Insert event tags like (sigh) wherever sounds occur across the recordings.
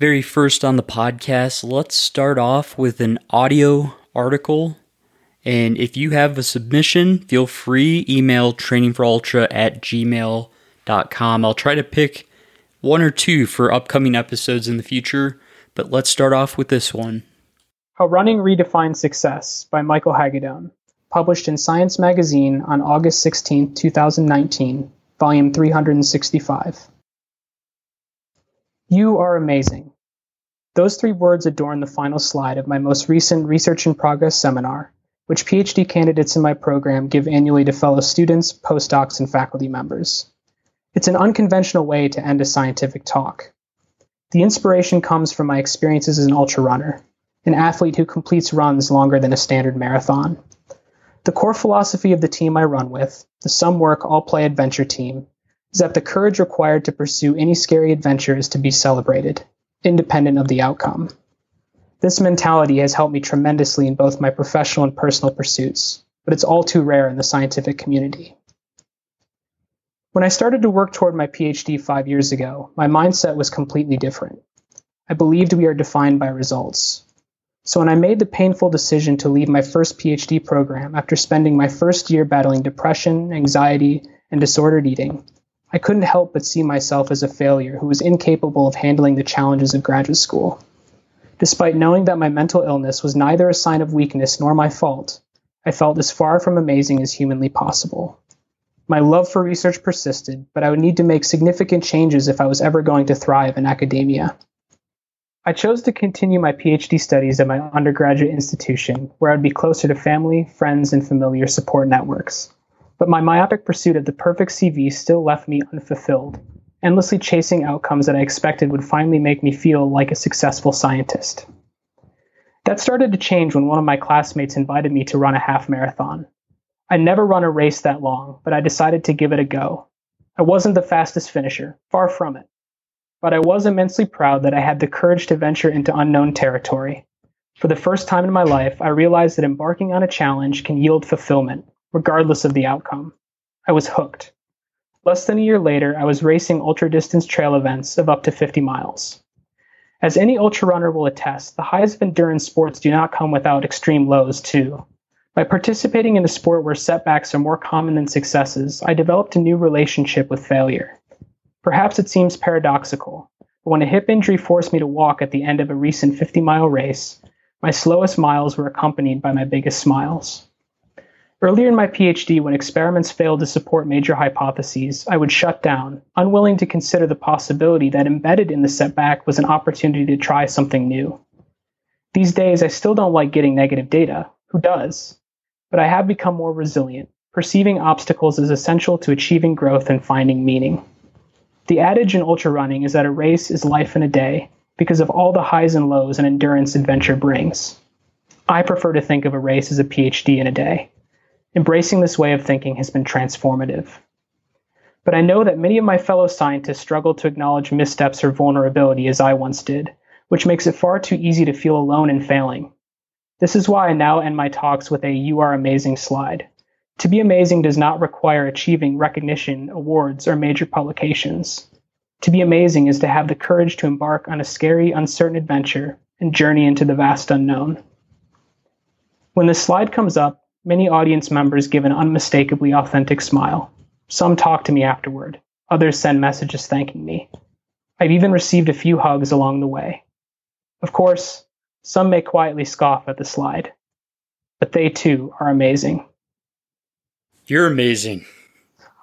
very first on the podcast, let's start off with an audio article. And if you have a submission, feel free, email trainingforultra at gmail.com. I'll try to pick one or two for upcoming episodes in the future, but let's start off with this one. How Running Redefines Success by Michael Hagedorn, published in Science Magazine on August 16, 2019, volume 365. You are amazing. Those three words adorn the final slide of my most recent Research in Progress seminar, which PhD candidates in my program give annually to fellow students, postdocs, and faculty members. It's an unconventional way to end a scientific talk. The inspiration comes from my experiences as an ultra runner, an athlete who completes runs longer than a standard marathon. The core philosophy of the team I run with, the Some Work All Play Adventure team, is that the courage required to pursue any scary adventure is to be celebrated independent of the outcome. This mentality has helped me tremendously in both my professional and personal pursuits, but it's all too rare in the scientific community. When I started to work toward my PhD five years ago, my mindset was completely different. I believed we are defined by results. So when I made the painful decision to leave my first PhD program after spending my first year battling depression, anxiety, and disordered eating, I couldn't help but see myself as a failure who was incapable of handling the challenges of graduate school. Despite knowing that my mental illness was neither a sign of weakness nor my fault, I felt as far from amazing as humanly possible. My love for research persisted, but I would need to make significant changes if I was ever going to thrive in academia. I chose to continue my PhD studies at my undergraduate institution, where I'd be closer to family, friends, and familiar support networks. But my myopic pursuit of the perfect CV still left me unfulfilled, endlessly chasing outcomes that I expected would finally make me feel like a successful scientist. That started to change when one of my classmates invited me to run a half marathon. I'd never run a race that long, but I decided to give it a go. I wasn't the fastest finisher, far from it. But I was immensely proud that I had the courage to venture into unknown territory. For the first time in my life, I realized that embarking on a challenge can yield fulfillment, regardless of the outcome. I was hooked. Less than a year later, I was racing ultra distance trail events of up to 50 miles. As any ultra runner will attest, the highs of endurance sports do not come without extreme lows, too. By participating in a sport where setbacks are more common than successes, I developed a new relationship with failure. Perhaps it seems paradoxical, but when a hip injury forced me to walk at the end of a recent 50 mile race, my slowest miles were accompanied by my biggest smiles. Earlier in my PhD, when experiments failed to support major hypotheses, I would shut down, unwilling to consider the possibility that embedded in the setback was an opportunity to try something new. These days, I still don't like getting negative data. Who does? But I have become more resilient, perceiving obstacles as essential to achieving growth and finding meaning. The adage in ultra running is that a race is life in a day because of all the highs and lows an endurance adventure brings. I prefer to think of a race as a PhD in a day. Embracing this way of thinking has been transformative. But I know that many of my fellow scientists struggle to acknowledge missteps or vulnerability as I once did, which makes it far too easy to feel alone in failing. This is why I now end my talks with a You Are Amazing slide. To be amazing does not require achieving recognition, awards, or major publications. To be amazing is to have the courage to embark on a scary, uncertain adventure and journey into the vast unknown. When the slide comes up, Many audience members give an unmistakably authentic smile. Some talk to me afterward. Others send messages thanking me. I've even received a few hugs along the way. Of course, some may quietly scoff at the slide, but they too are amazing. You're amazing.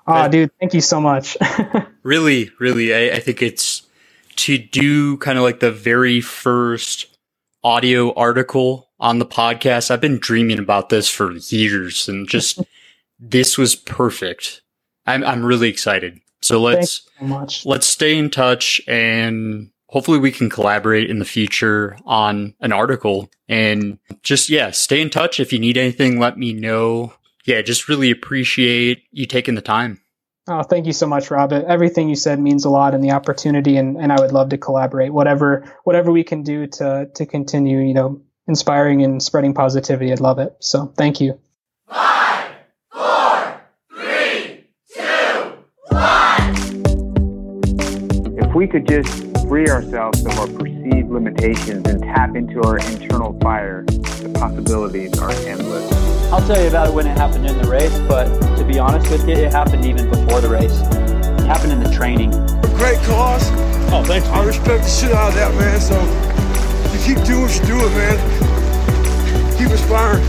Ah, oh, dude, thank you so much. (laughs) really, really, I, I think it's to do kind of like the very first audio article on the podcast. I've been dreaming about this for years and just (laughs) this was perfect. I'm I'm really excited. So let's so let's stay in touch and hopefully we can collaborate in the future on an article and just yeah, stay in touch if you need anything, let me know. Yeah, just really appreciate you taking the time. Oh, thank you so much, Rob. Everything you said means a lot and the opportunity and, and I would love to collaborate. Whatever whatever we can do to to continue, you know, inspiring and spreading positivity. I'd love it. So thank you. Five, four, three, two, one. If we could just free ourselves from our perceived limitations and tap into our internal fire, the possibilities are endless. I'll tell you about it when it happened in the race, but to be honest with you, it happened even before the race. It happened in the training. Great cause. Oh, thanks. I respect the shit out of that, man. So you keep doing what you doing, man. Keep inspiring.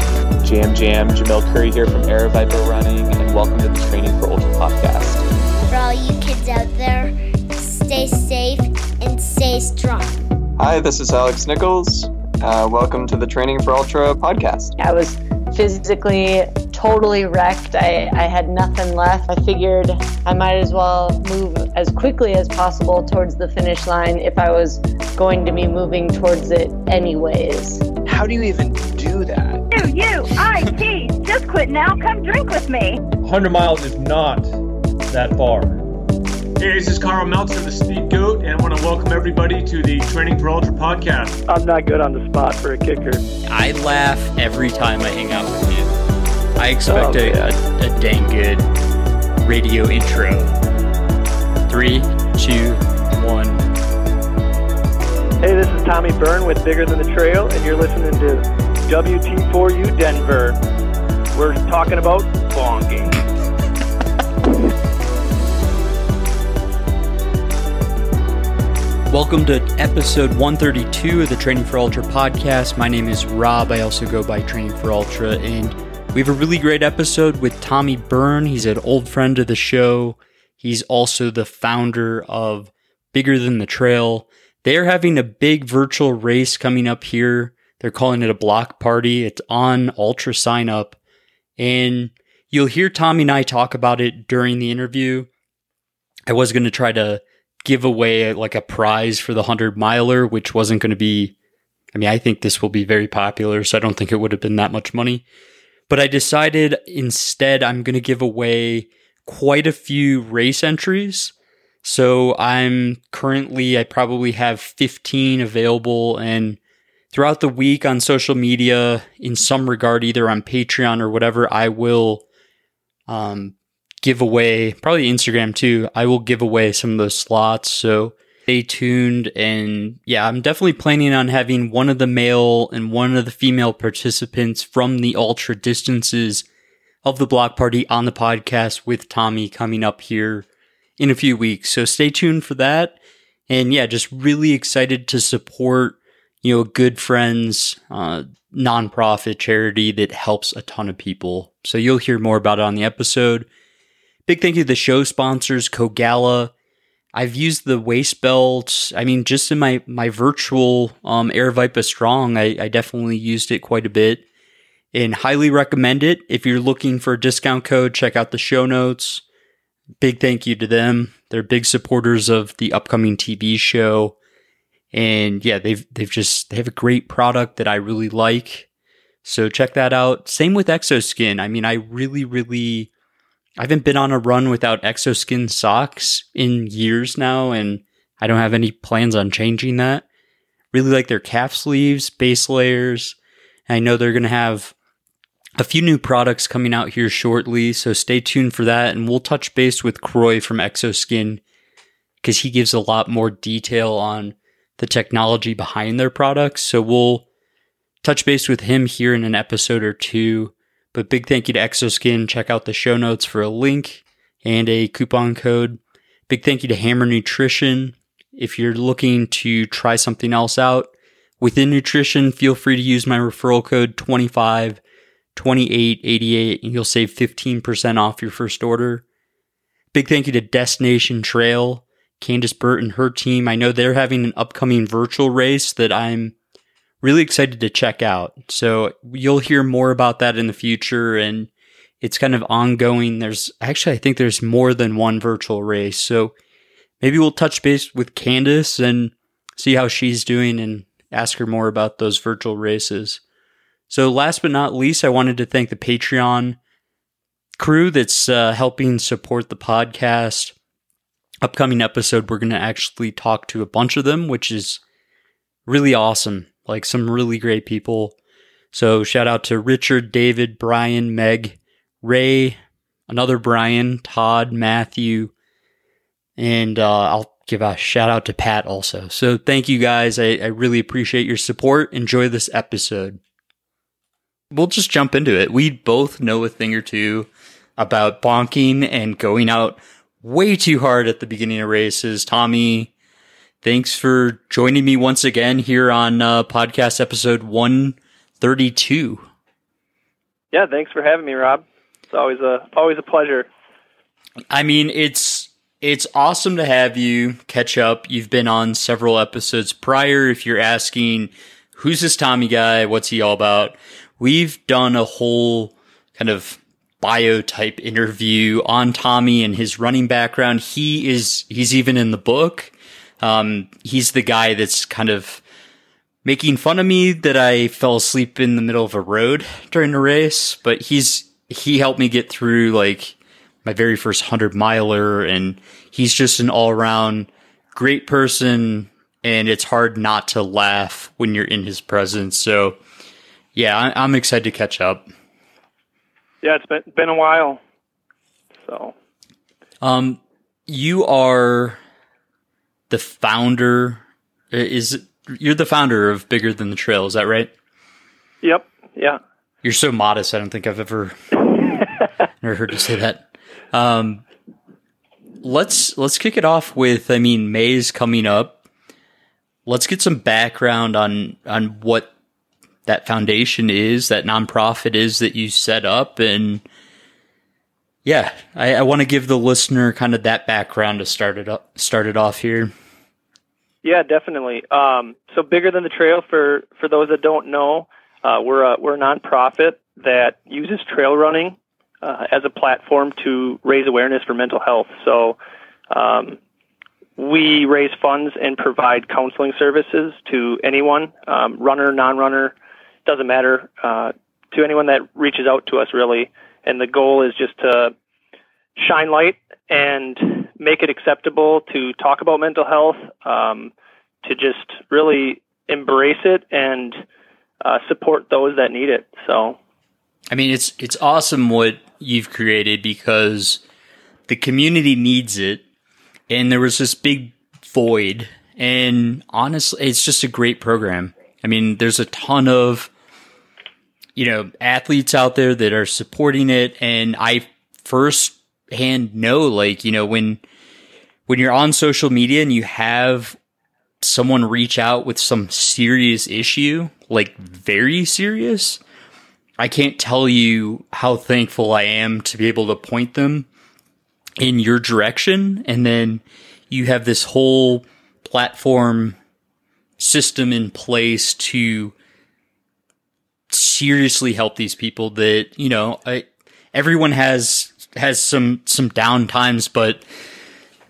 Jam Jam, Jamil Coury here from Aravaipa Running, and welcome to the Training for Ultra podcast. For all you kids out there, stay safe and stay strong. Hi, this is Alex Nichols. Uh, welcome to the Training for Ultra podcast. I was physically totally wrecked. I, I had nothing left. I figured I might as well move as quickly as possible towards the finish line if I was going to be moving towards it anyways. How do you even do that? You, you, I, T, just quit now. Come drink with me. 100 miles is not that far. Hey, this is Karl Meltzer, the Speed Goat, and I want to welcome everybody to the Training for Ultra podcast. I'm not good on the spot for a kicker. I laugh every time I hang out with you. I expect oh, a, a, a dang good radio intro. Three, two, one. Hey, this is Tommy Byrne with Bigger Than the Trail, and you're listening to WT4U Denver. We're talking about bonking. Welcome to episode 132 of the Training for Ultra podcast. My name is Rob. I also go by Training for Ultra, and we have a really great episode with Tommy Byrne. He's an old friend of the show. He's also the founder of Bigger Than the Trail. They're having a big virtual race coming up here. They're calling it a block party. It's on Ultra Sign Up. And you'll hear Tommy and I talk about it during the interview. I was going to try to give away like a prize for the 100 miler, which wasn't going to be, I mean, I think this will be very popular, so I don't think it would have been that much money. But I decided instead I'm going to give away quite a few race entries. So I'm currently, I probably have 15 available and throughout the week on social media in some regard, either on Patreon or whatever, I will um, give away, probably Instagram too. I will give away some of those slots. So stay tuned. And yeah, I'm definitely planning on having one of the male and one of the female participants from the ultra distances of the block party on the podcast with Tommy coming up here in a few weeks. So stay tuned for that. And yeah, just really excited to support, you know, a good friends, uh, nonprofit charity that helps a ton of people. So you'll hear more about it on the episode. Big thank you to the show sponsors, Kogalla. I've used the waist belt. I mean, just in my my virtual um, Aravaipa Strong, I, I definitely used it quite a bit and highly recommend it. If you're looking for a discount code, check out the show notes. Big thank you to them. They're big supporters of the upcoming TV show. And yeah, they've they've just they have a great product that I really like. So check that out. Same with Exoskin. I mean, I really, really I haven't been on a run without Exoskin socks in years now, and I don't have any plans on changing that. Really like their calf sleeves, base layers. I know they're going to have a few new products coming out here shortly, so stay tuned for that. And we'll touch base with Croy from Exoskin because he gives a lot more detail on the technology behind their products. So we'll touch base with him here in an episode or two. But big thank you to Exoskin. Check out the show notes for a link and a coupon code. Big thank you to Hammer Nutrition. If you're looking to try something else out within nutrition, feel free to use my referral code 25 2888 and you'll save 15% off your first order. Big thank you to Destination Trail, Candice Burt and her team. I know they're having an upcoming virtual race that I'm really excited to check out. So you'll hear more about that in the future and it's kind of ongoing. There's actually, I think there's more than one virtual race. So maybe we'll touch base with Candice and see how she's doing and ask her more about those virtual races. So last but not least, I wanted to thank the Patreon crew that's uh, helping support the podcast. Upcoming episode, we're going to actually talk to a bunch of them, which is really awesome like some really great people. So shout out to Richard, David, Brian, Meg, Ray, another Brian, Todd, Matthew, and uh, I'll give a shout out to Pat also. So thank you guys. I, I really appreciate your support. Enjoy this episode. We'll just jump into it. We both know a thing or two about bonking and going out way too hard at the beginning of races. Tommy, thanks for joining me once again here on uh, podcast episode 132. Yeah, thanks for having me, Rob. It's always a always a pleasure. I mean, it's it's awesome to have you catch up. You've been on several episodes prior. If you're asking, who's this Tommy guy? What's he all about? We've done a whole kind of bio type interview on Tommy and his running background. He is, he's even in the book. Um, he's the guy that's kind of making fun of me that I fell asleep in the middle of a road during the race, but he's, he helped me get through like my very first hundred miler and he's just an all around great person and it's hard not to laugh when you're in his presence. So yeah, I, I'm excited to catch up. Yeah, it's been been a while. So, um, you are the founder. Is you're the founder of Bigger Than the Trail? Is that right? Yep. Yeah. You're so modest. I don't think I've ever (laughs) never heard you say that. Um, let's let's kick it off with. I mean, May's coming up. Let's get some background on on what that foundation is, that nonprofit is that you set up. And yeah, I, I want to give the listener kind of that background to start it up, start it off here. Yeah, definitely. Um, so bigger than the trail for, for those that don't know, uh, we're a, we're a nonprofit that uses trail running uh, as a platform to raise awareness for mental health. So, um, we raise funds and provide counseling services to anyone, um, runner, non-runner, doesn't matter uh, to anyone that reaches out to us really. And the goal is just to shine light and make it acceptable to talk about mental health, um, to just really embrace it and uh, support those that need it. So, I mean, it's it's awesome what you've created because the community needs it, and there was this big void. And honestly, it's just a great program. I mean, there's a ton of you know, athletes out there that are supporting it. And I firsthand know, like, you know, when, when you're on social media and you have someone reach out with some serious issue, like very serious, I can't tell you how thankful I am to be able to point them in your direction. And then you have this whole platform system in place to seriously help these people that, you know, I, everyone has, has some, some down times, but,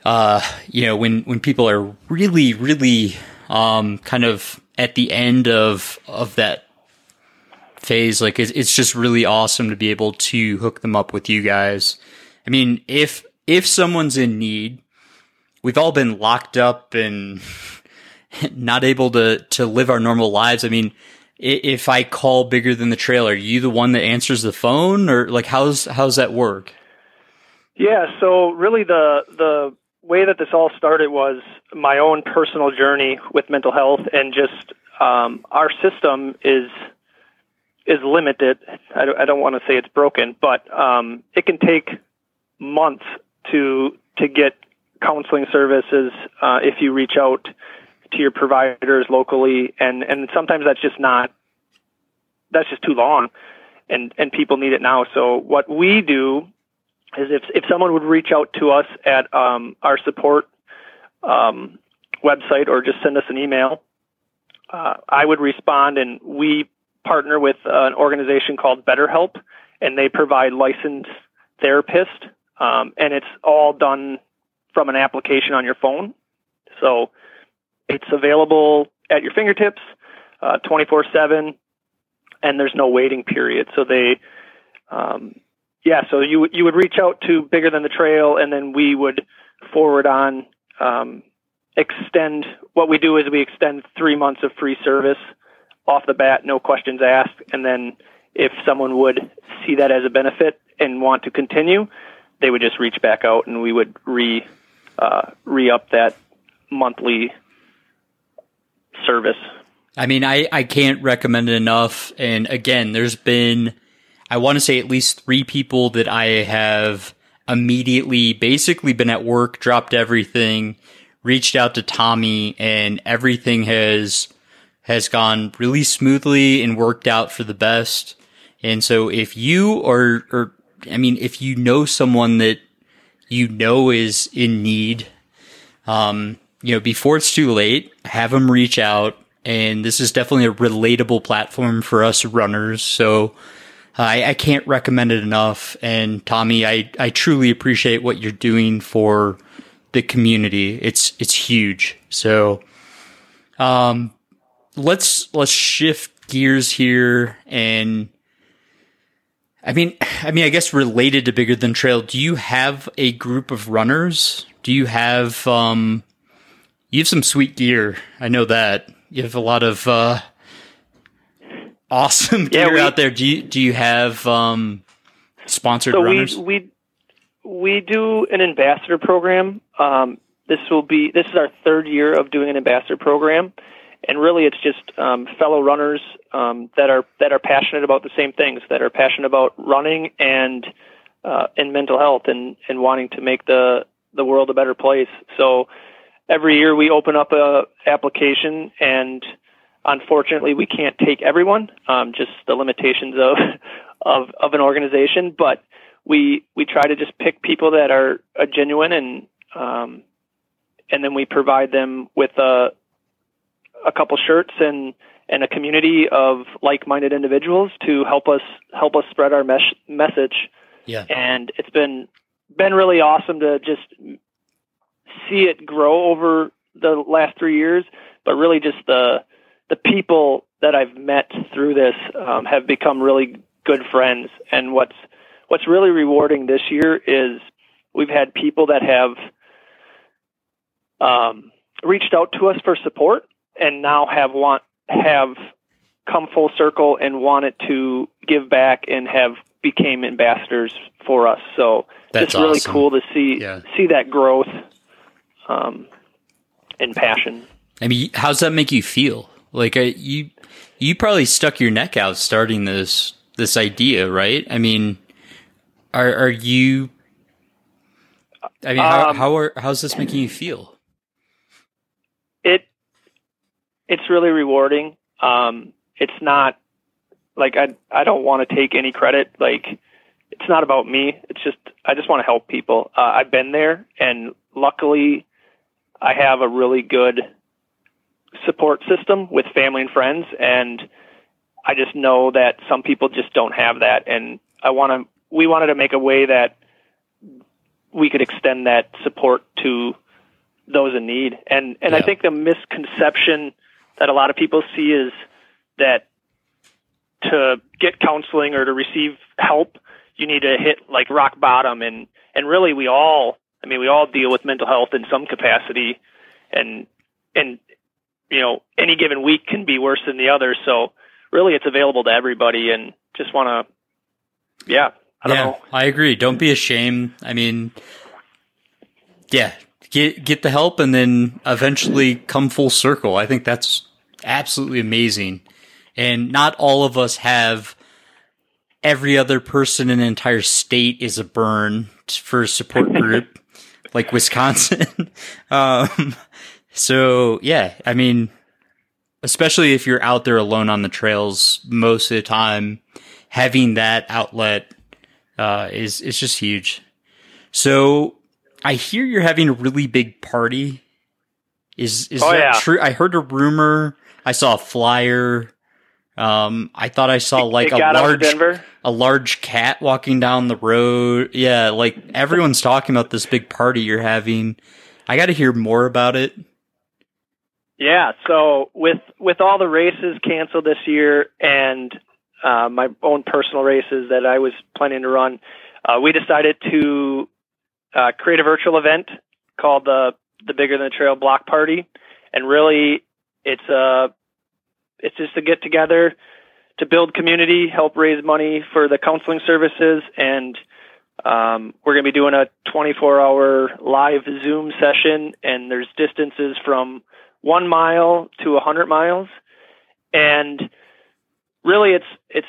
uh, you know, when, when people are really, really, um, kind of at the end of, of that phase, like it's, it's just really awesome to be able to hook them up with you guys. I mean, if, if someone's in need, we've all been locked up and (laughs) not able to, to live our normal lives. I mean, if I call bigger than the trail, are you the one that answers the phone, or like how's how's that work? Yeah, so really the the way that this all started was my own personal journey with mental health, and just um, our system is is limited. I don't, I don't want to say it's broken, but um, it can take months to to get counseling services uh, if you reach out to your providers locally, and and sometimes that's just not that's just too long, and and people need it now. So what we do is if if someone would reach out to us at um, our support um, website or just send us an email, uh, I would respond, and we partner with an organization called BetterHelp, and they provide licensed therapists, um, and it's all done from an application on your phone. So it's available at your fingertips, uh, 24 7, and there's no waiting period. So they, um, yeah, so you, you would reach out to Bigger Than the Trail, and then we would forward on, um, extend, what we do is we extend three months of free service off the bat, no questions asked, and then if someone would see that as a benefit and want to continue, they would just reach back out and we would re uh, re up that monthly service. I mean, I, I can't recommend it enough. And again, there's been, I want to say at least three people that I have immediately basically been at work, dropped everything, reached out to Tommy, and everything has, has gone really smoothly and worked out for the best. And so if you are, or, I mean, if you know someone that you know is in need, um, you know, before it's too late, have them reach out. And this is definitely a relatable platform for us runners. So I, I can't recommend it enough. And Tommy, I, I truly appreciate what you're doing for the community. It's, it's huge. So, um, let's, let's shift gears here and, I mean, I mean, I guess related to bigger than trail, do you have a group of runners? Do you have, um, you have some sweet gear. I know that you have a lot of uh, awesome gear (laughs) yeah, we, out there. Do you do you have um, sponsored so runners? We, we we do an ambassador program. Um, this will be this is our third year of doing an ambassador program, and really it's just um, fellow runners um, that are that are passionate about the same things, that are passionate about running and uh, and mental health, and and wanting to make the the world a better place. So every year we open up a application and unfortunately we can't take everyone um, just the limitations of, (laughs) of of an organization but we we try to just pick people that are, are genuine and um, and then we provide them with a a couple shirts and and a community of like-minded individuals to help us help us spread our mes- message. Yeah. And it's been been really awesome to just see it grow over the last three years, but really just the the people that I've met through this um, have become really good friends. And what's what's really rewarding this year is we've had people that have um, reached out to us for support and now have want have come full circle and wanted to give back and have became ambassadors for us. So That's it's really awesome. cool to see Yeah. see that growth um, and passion. I mean, how's that make you feel? Like uh, you, you probably stuck your neck out starting this this idea, right? I mean, are are you? I mean, how Um, how are how's this making you feel? It it's really rewarding. Um, it's not like I I don't want to take any credit. Like it's not about me. It's just I just want to help people. Uh, I've been there, and luckily, I have a really good support system with family and friends, and I just know that some people just don't have that, and I want to. We wanted to make a way that we could extend that support to those in need, and and I think the misconception that a lot of people see is that to get counseling or to receive help, you need to hit like rock bottom, and and really we all, I mean, we all deal with mental health in some capacity, and and you know any given week can be worse than the other. So really, it's available to everybody, and just want to, yeah, I don't yeah, know. I agree. Don't be ashamed. I mean, yeah, get get the help and then eventually come full circle. I think that's absolutely amazing. And not all of us have every other person in an entire state is a burn for a support group (laughs) like Wisconsin. (laughs) um, so yeah, I mean, especially if you're out there alone on the trails most of the time, having that outlet uh, is is just huge. So I hear you're having a really big party. Is is Oh, that yeah. true? I heard a rumor. I saw a flyer. Um, I thought I saw like a got out to large a large cat walking down the road. Yeah, like everyone's talking about this big party you're having. I got to hear more about it. Yeah, so with with all the races canceled this year and uh, my own personal races that I was planning to run, uh, we decided to uh, create a virtual event called the the Bigger Than the Trail Block Party, and really it's a it's just a get together to build community, help raise money for the counseling services, and Um, we're going to be doing a 24-hour live Zoom session, and there's distances from one mile to a 100 miles, and really, it's it's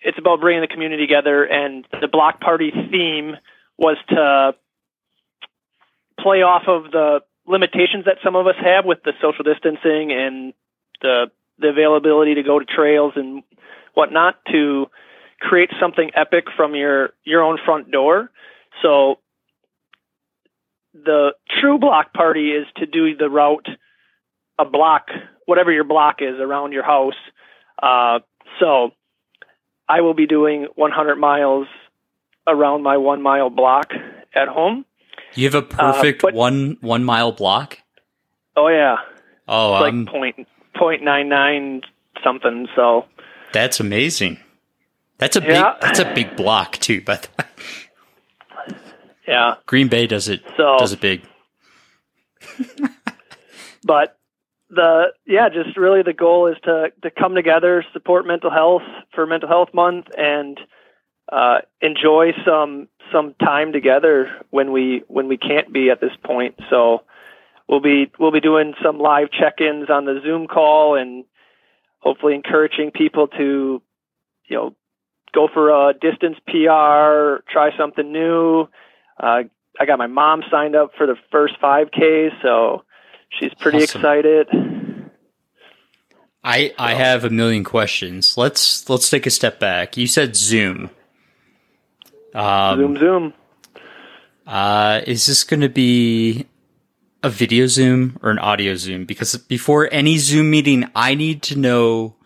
it's about bringing the community together. And the block party theme was to play off of the limitations that some of us have with the social distancing and the the availability to go to trails and whatnot to create something epic from your your own front door. So the true block party is to do the route a block, whatever your block is around your house. Uh, so I will be doing 100 miles around my one mile block at home. You have a perfect uh, but, one one mile block. Oh yeah. Oh, it's like point point nine nine something. So that's amazing. That's a yeah. big. That's a big block too. But yeah, Green Bay does it. So, does it big. (laughs) but the yeah, just really the goal is to to come together, support mental health for Mental Health Month, and uh, enjoy some some time together when we when we can't be at this point. So we'll be we'll be doing some live check-ins on the Zoom call and hopefully encouraging people to you know go for a distance PR, try something new. Uh, I got my mom signed up for the first 5K, so she's pretty awesome. excited. I I have a million questions. Let's let's take a step back. You said Zoom. Um, zoom, zoom. Uh, is this going to be a video Zoom or an audio Zoom? Because before any Zoom meeting, I need to know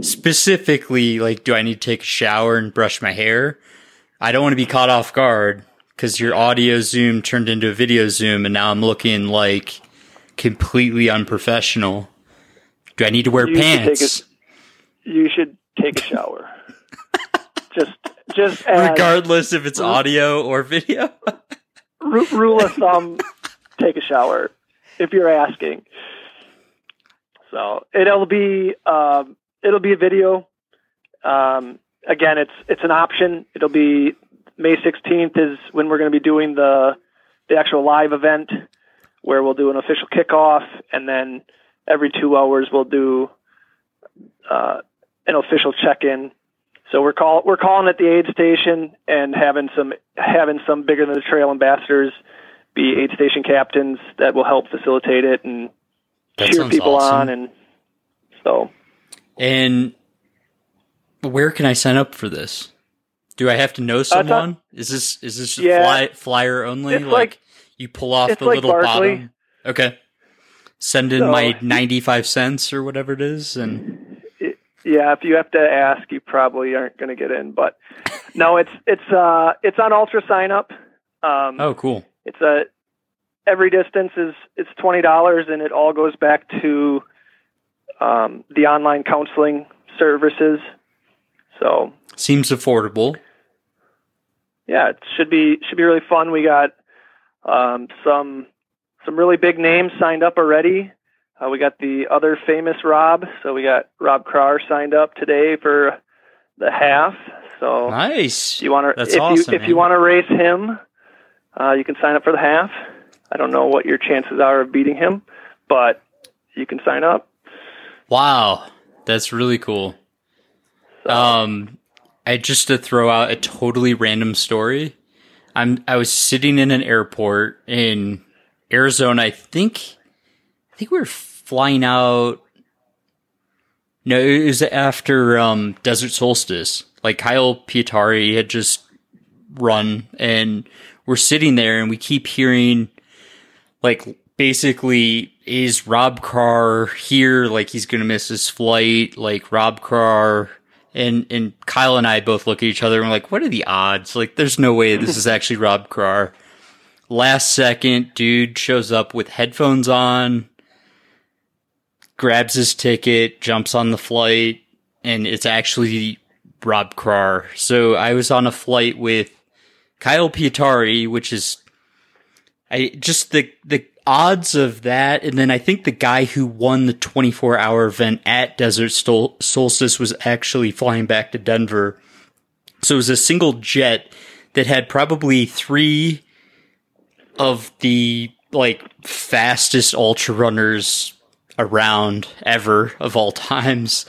specifically, like, do I need to take a shower and brush my hair? I don't want to be caught off guard because your audio Zoom turned into a video Zoom and now I'm looking like completely unprofessional. Do I need to wear you pants? Should a, you should take a shower. (laughs) just just regardless if it's audio or video. rule of thumb: take a shower if you're asking. So it'll be um, it'll be a video. Um, again, it's it's an option. It'll be May 16th is when we're going to be doing the the actual live event where we'll do an official kickoff, and then every two hours we'll do uh, an official check-in so we're call we're calling it the aid station and having some having some bigger than the trail ambassadors be aid station captains that will help facilitate it and that cheer people awesome. on and so. And where can I sign up for this? Do I have to know someone? Uh, is this is this yeah, fly, flyer only? Like, like, you pull off the like little Barkley. bottom. Okay. Send in so, my ninety five cents or whatever it is, and yeah, if you have to ask, you probably aren't going to get in. But (laughs) no, it's it's uh it's on Ultra sign up. Um, oh, cool. It's a every distance is it's twenty dollars, and it all goes back to um, the online counseling services. So seems affordable. Yeah, it should be should be really fun. We got um, some some really big names signed up already. Uh, we got the other famous Rob. So we got Rob Krar signed up today for the half. So nice. If you want to, That's if awesome, you if you want to race him, uh, you can sign up for the half. I don't know what your chances are of beating him, but you can sign up. Wow, that's really cool. So. Um, I just to throw out a totally random story. I'm I was sitting in an airport in Arizona. I think I think we were flying out. No, it was after um, Desert Solstice. Like Kyle Pietari had just run, and we're sitting there, and we keep hearing, like, basically, is Rob Krar here? Like, he's gonna miss his flight. Like, Rob Krar and and Kyle and I both look at each other and we're like, what are the odds? Like, there's no way this is actually Rob Krar. Last second, dude shows up with headphones on, grabs his ticket, jumps on the flight, and it's actually Rob Krar. So I was on a flight with Kyle Pietari, which is I just the the odds of that, and then I think the guy who won the 24 hour event at Desert Solstice was actually flying back to Denver. So it was a single jet that had probably three of the like fastest ultra runners around ever of all times.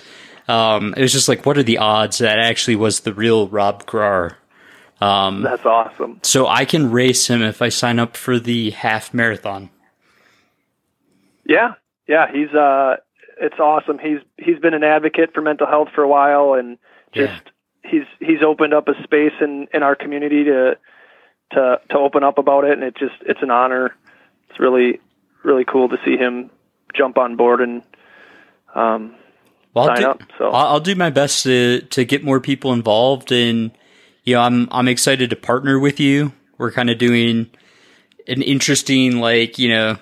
Um, it was just like, what are the odds that actually was the real Rob Krar? Um, That's awesome. So I can race him if I sign up for the half marathon. Yeah, yeah, he's uh, it's awesome. He's he's been an advocate for mental health for a while, and just yeah. he's he's opened up a space in in our community to to to open up about it, and it just it's an honor. It's really really cool to see him jump on board and um, well, sign do, up. So I'll, I'll do my best to to get more people involved, and you know, I'm I'm excited to partner with you. We're kind of doing an interesting, like you know,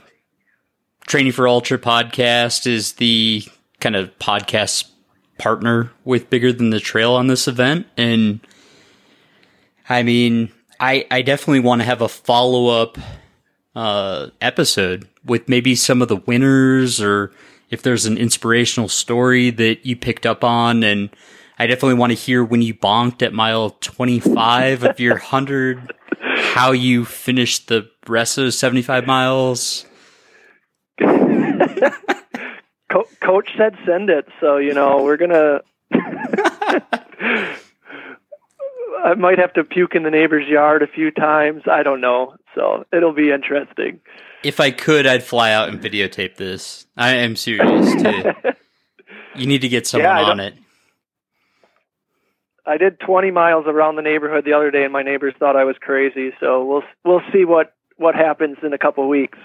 Training for Ultra podcast is the kind of podcast partner with Bigger Than the Trail on this event. And I mean, I, I definitely want to have a follow up uh, episode with maybe some of the winners or if there's an inspirational story that you picked up on. And I definitely want to hear when you bonked at mile 25 of your 100, (laughs) how you finished the rest of the 75 miles. Co- Coach said send it, so you know we're gonna. (laughs) I might have to puke in the neighbor's yard a few times. I don't know, so it'll be interesting. If I could, I'd fly out and videotape this. I am serious too. (laughs) you need to get someone Yeah, on it. I did 20 miles around the neighborhood the other day, and my neighbors thought I was crazy. So we'll we'll see what what happens in a couple weeks.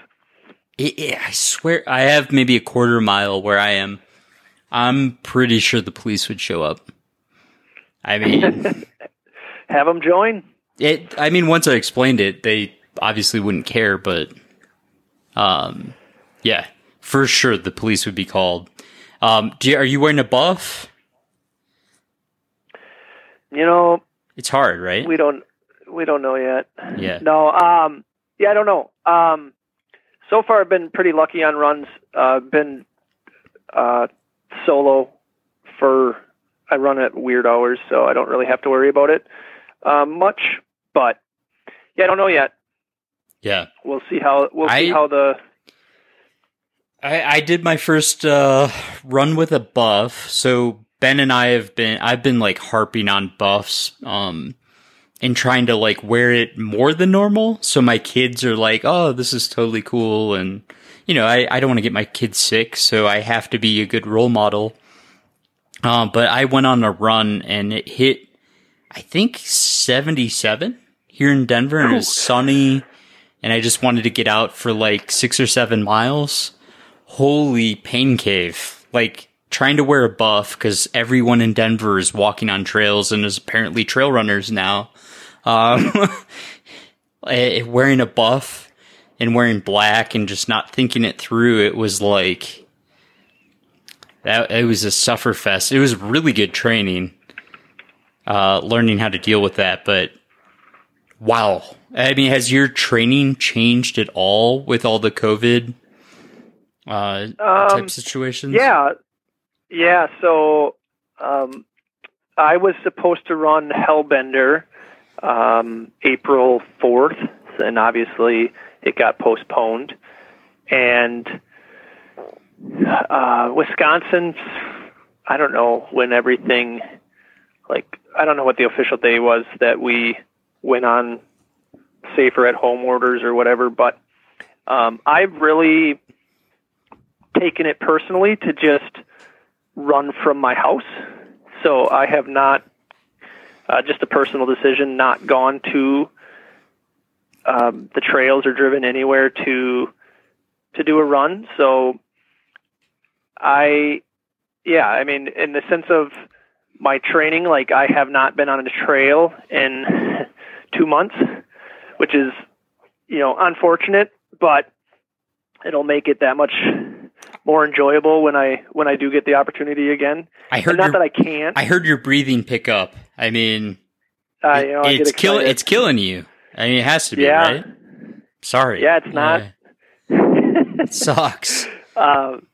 It, I swear, I have maybe a quarter mile where I am. I'm pretty sure the police would show up. I mean, (laughs) Have them join. it. I mean, once I explained it, they obviously wouldn't care, but, um, yeah, for sure the police would be called. Um, do you, are you wearing a buff? You know, It's hard, right? we don't we don't know yet. Yeah. No. Um. Yeah, I don't know. Um. So far, I've been pretty lucky on runs. Uh, been uh, solo for. I run at weird hours, so I don't really have to worry about it um, much. But yeah, I don't know yet. Yeah. We'll see how we'll see how the I, I did my first uh, run with a buff. So Ben and I have been I've been like harping on buffs um and trying to like wear it more than normal. So my kids are like, "Oh, this is totally cool." And you know, I I don't want to get my kids sick, so I have to be a good role model. Um, but I went on a run and it hit I think 77 here in Denver and it was sunny and I just wanted to get out for like 6 or 7 miles holy pain cave. Like trying to wear a buff because everyone in Denver is walking on trails and is apparently trail runners now. Um, (laughs) eh, wearing a buff and wearing black and just not thinking it through, it was like that. It was a suffer fest. It was really good training, uh, learning how to deal with that. But wow, I mean, has your training changed at all with all the COVID? uh, Um, type situations? Yeah, yeah. So um, I was supposed to run Hellbender um, April fourth, and obviously it got postponed. And uh, Wisconsin, I don't know when everything, like I don't know what the official day was that we went on safer at home orders or whatever, but um, I've really taken it personally to just run from my house. So I have not, uh, just a personal decision, not gone to um, the trails or driven anywhere to to do a run. So I, yeah, I mean, in the sense of my training, like I have not been on a trail in (laughs) two months, which is, you know, unfortunate, but it'll make it that much more enjoyable when I when I do get the opportunity again. I heard And not your- that I can't. I heard your breathing pick up. I mean, uh, you know, I it's killing. It's killing you. I mean, it has to be Yeah. right. Sorry. Yeah, it's not. it sucks. (laughs) Um,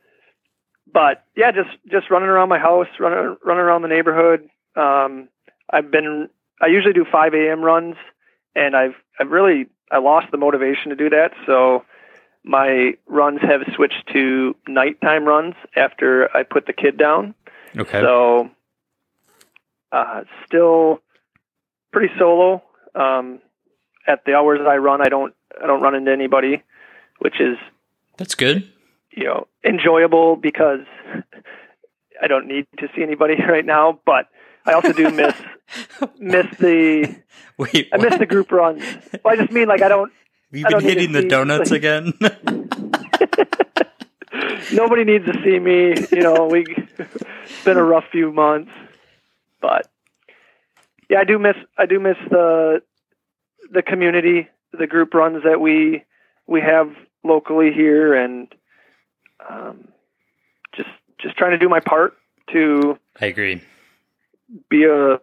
but yeah, just just running around my house, running running around the neighborhood. Um, I've been I usually do 5 a.m. runs, and I've I've really I lost the motivation to do that. So my runs have switched to nighttime runs after I put the kid down. Okay. So uh, still pretty solo. Um, at the hours that I run, I don't I don't run into anybody, which is That's good. you know enjoyable because I don't need to see anybody (laughs) right now. But I also do miss (laughs) miss the Wait, I miss the group runs. Well, I just mean like I don't. You've I been don't need to hitting the donuts like, again. (laughs) (laughs) Nobody needs to see me. You know, we it's been a rough few months, but yeah, I do miss I do miss the the community, the group runs that we we have locally here, and um, just just trying to do my part to I agree. be a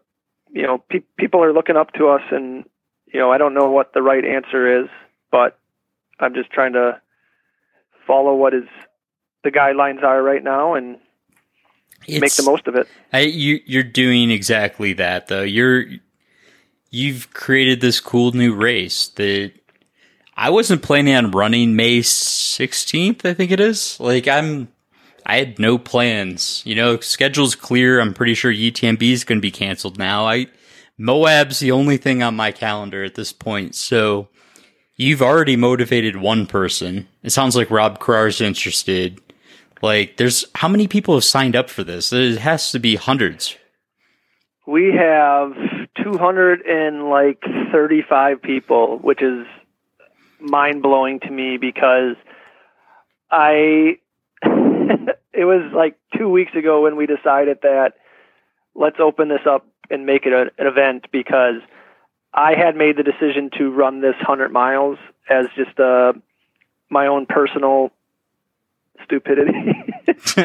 you know pe- people are looking up to us, and you know I don't know what the right answer is, but I'm just trying to follow what is the guidelines are right now and make the most of it. I, you you're doing exactly that though. You're you've created this cool new race that I wasn't planning on running May 16th, I think it is. Like I'm I had no plans. You know, schedule's clear. I'm pretty sure UTMB is going to be canceled now. I Moab's the only thing on my calendar at this point. So you've already motivated one person. It sounds like Rob Krar's interested. Like, there's how many people have signed up for this? It has to be hundreds. We have 200 and like 35 people, which is mind blowing to me because I (laughs) it was like 2 weeks ago when we decided that let's open this up and make it a, an event because I had made the decision to run this 100 miles as just uh my own personal stupidity. (laughs)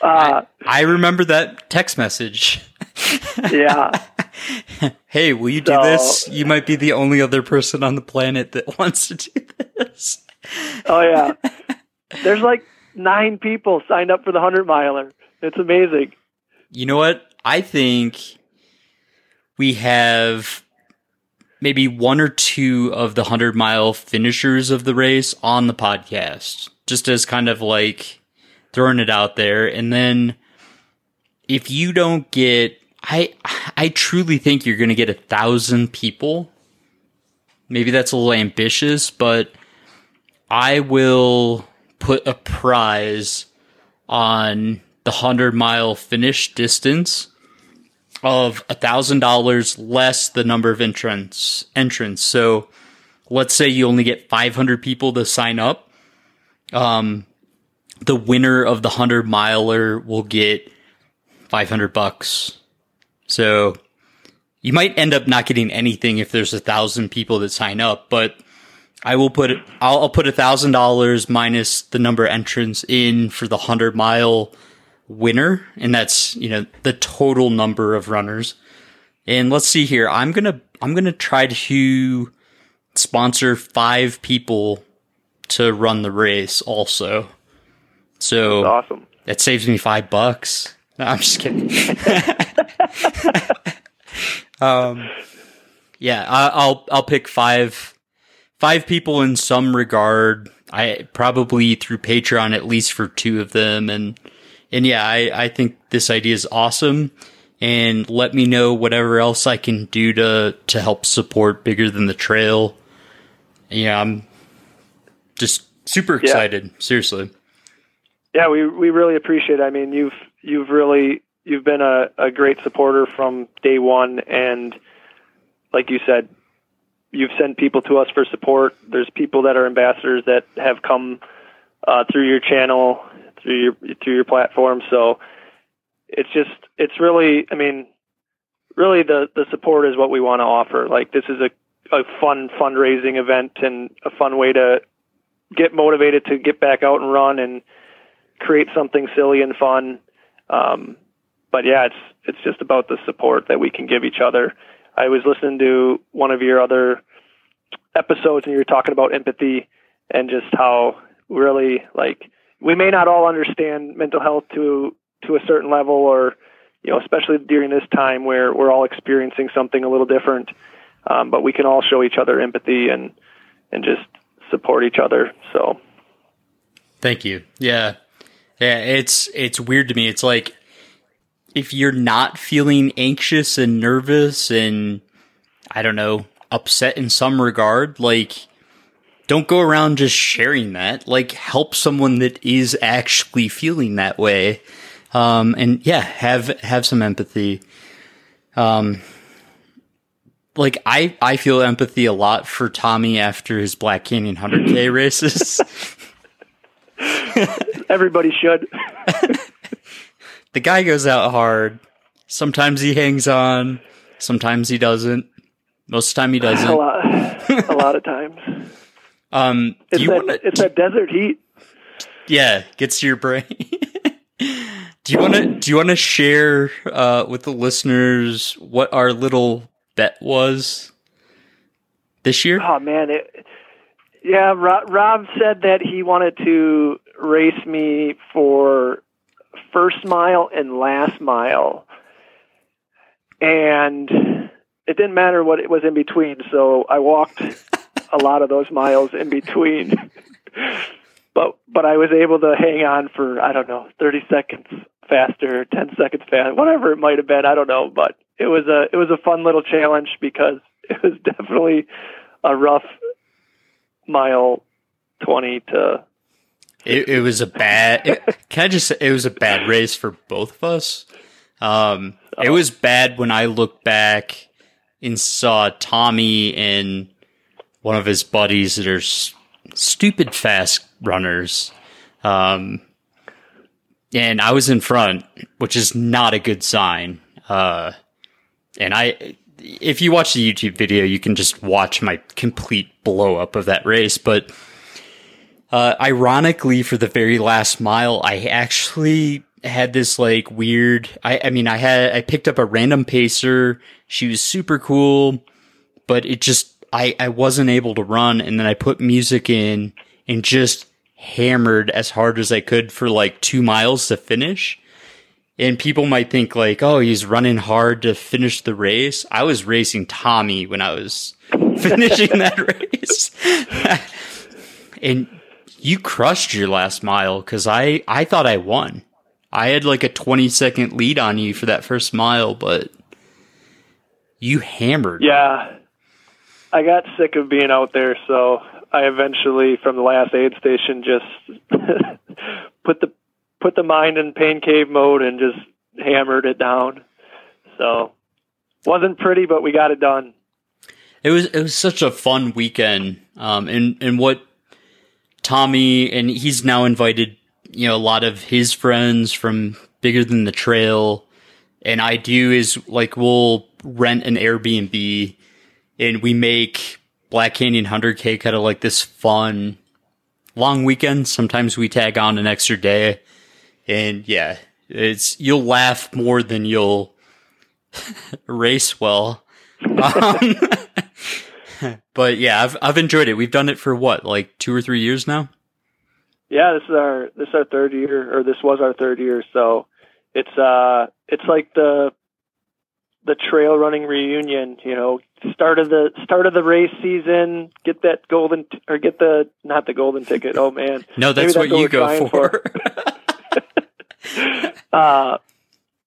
uh, I remember that text message. (laughs) yeah. hey, will you do this? You might be the only other person on the planet that (laughs) wants to do this. Oh yeah. There's like nine people signed up for the hundred miler. It's amazing. You know what? I think we have maybe one or two of the 100 mile finishers of the race on the podcast, just as kind of like throwing it out there. And then if you don't get, I, I truly think you're going to get a thousand people. Maybe that's a little ambitious, but I will put a prize on the 100 mile finish distance of a thousand dollars less the number of entrants entrants. So let's say you only get 500 people to sign up. Um, the winner of the 100 miler will get 500 bucks. So you might end up not getting anything if there's a thousand people that sign up, but I will put I'll, I'll put a thousand dollars minus the number of entrants in for the hundred mile winner. And that's, you know, the total number of runners. And let's see here. I'm going to, I'm going to try to sponsor five people to run the race also. So That's awesome. that saves me five bucks. No, I'm just kidding. (laughs) um, yeah, I, I'll I'll pick five five people in some regard. I probably through Patreon at least for two of them, and and yeah, I I think this idea is awesome. And let me know whatever else I can do to to help support bigger than the trail. Yeah, I'm just super excited. Seriously. Yeah, we we really appreciate it. I mean, you've you've really you've been a, a great supporter from day one and like you said, you've sent people to us for support. There's people that are ambassadors that have come uh, through your channel, through your through your platform. So it's just it's really I mean, really the the support is what we want to offer. Like this is a a fun fundraising event and a fun way to get motivated to get back out and run and create something silly and fun. Um, but yeah, it's it's just about the support that we can give each other. I was listening to one of your other episodes, and you were talking about empathy and just how really like we may not all understand mental health to to a certain level, or you know, especially during this time where we're all experiencing something a little different. um, but we can all show each other empathy and and just support each other. So, thank you. Yeah, yeah. It's it's weird to me. It's like if you're not feeling anxious and nervous and I don't know upset in some regard, like don't go around just sharing that. Like help someone that is actually feeling that way. Um, and yeah, have have some empathy. Um, like I I feel empathy a lot for Tommy after his Black Canyon 100K (laughs) races. (laughs) Everybody should. (laughs) the guy goes out hard. Sometimes he hangs on. Sometimes he doesn't. Most of the time he doesn't. A lot, a lot of times. Um, it's, that, wanna, it's that desert heat. Yeah, gets to your brain. (laughs) do you want to do you want to share uh, with the listeners what our little bet was this year? Oh man, it, yeah. Rob, Rob said that he wanted to race me for first mile and last mile, and it didn't matter what it was in between. So I walked a lot of those miles in between. (laughs) but but I was able to hang on for I don't know, 30 seconds faster, 10 seconds faster, whatever it might have been, I don't know, but it was a it was a fun little challenge because (laughs) it was definitely a rough mile 20 to it, it was a bad it, can I just say it was a bad race for both of us. Um it was bad when I looked back and saw Tommy and one of his buddies that are s- stupid fast runners. Um, and I was in front, which is not a good sign. Uh, and I, if you watch the YouTube video, you can just watch my complete blow up of that race. But, uh, ironically, for the very last mile, I actually had this like weird, I, I mean, I had, I picked up a random pacer. She was super cool, but it just, I, I wasn't able to run. And then I put music in and just hammered as hard as I could for like two miles to finish. And people might think like, oh, he's running hard to finish the race. I was racing Tommy when I was (laughs) finishing that race. (laughs) and you crushed your last mile because I, I thought I won. I had like a 20 second lead on you for that first mile, but you hammered. Yeah. I got sick of being out there, so I eventually, from the last aid station, just (laughs) put the put the mind in pain cave mode and just hammered it down. So wasn't pretty, but we got it done. It was it was such a fun weekend, um, and and what Tommy and he's now invited you know a lot of his friends from bigger than the trail, and I do is like we'll rent an Airbnb and we make Black Canyon 100K kind of like this fun long weekend. Sometimes we tag on an extra day. And yeah, it's, you'll laugh more than you'll (laughs) race well. Um, (laughs) but yeah, I've, I've enjoyed it. We've done it for what, like two or three years now? Yeah, this is our, this is our third year, or this was our third year. So it's, uh, it's like the, the trail running reunion, you know, start of the start of the race season, get that golden t- or get the not the golden ticket. Oh man, (laughs) no, that's what you go for. for. (laughs) (laughs) uh,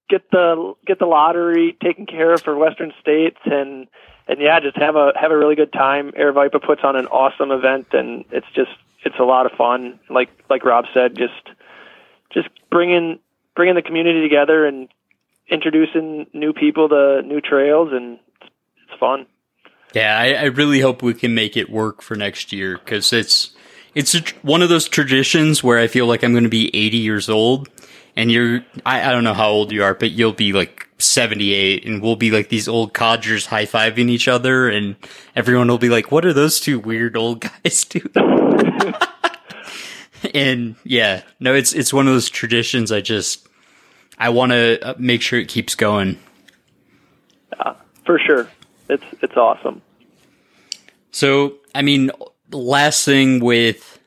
get the get the lottery taken care of for Western States, and and yeah, just have a have a really good time. Aravaipa puts on an awesome event, and it's just it's a lot of fun. Like like Rob said, just just bringing bringing the community together and introducing new people to new trails, and it's, fun. Yeah, I, I, really hope we can make it work for next year because it's it's a, one of those traditions where I feel like I'm going to be 80 years old, and you're I, I don't know how old you are, but you'll be like 78, and we'll be like these old codgers high fiving each other, and everyone will be like, "What are those two weird old (laughs) guys doing?" (laughs) and yeah, no, it's it's one of those traditions. I just I want to uh, make sure it keeps going. Yeah, for sure. It's it's awesome. So, I mean, last thing with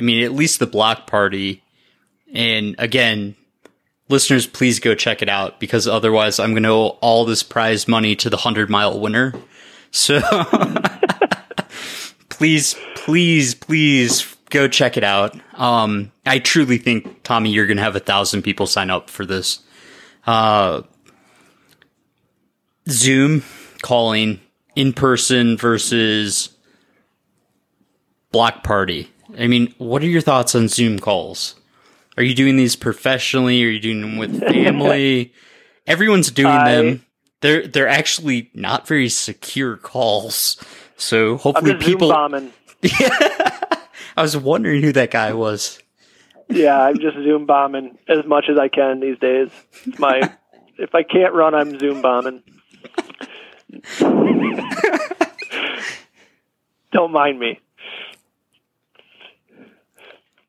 I mean, at least the block party and again, listeners please go check it out because otherwise I'm going to owe all this prize money to the 100 mile winner. So (laughs) please, please, please go check it out. Um, I truly think Tommy, you're gonna have a thousand people sign up for this. Uh, Zoom calling in person versus block party. I mean, what are your thoughts on Zoom calls? Are you doing these professionally? Are you doing them with family? (laughs) Everyone's doing I- them. They're they're actually not very secure calls. So hopefully I'm just Zoom people. (laughs) bombing. I was wondering who that guy was. Yeah, I'm just Zoom bombing as much as I can these days. It's my (laughs) if I can't run, I'm Zoom bombing. (laughs) Don't mind me.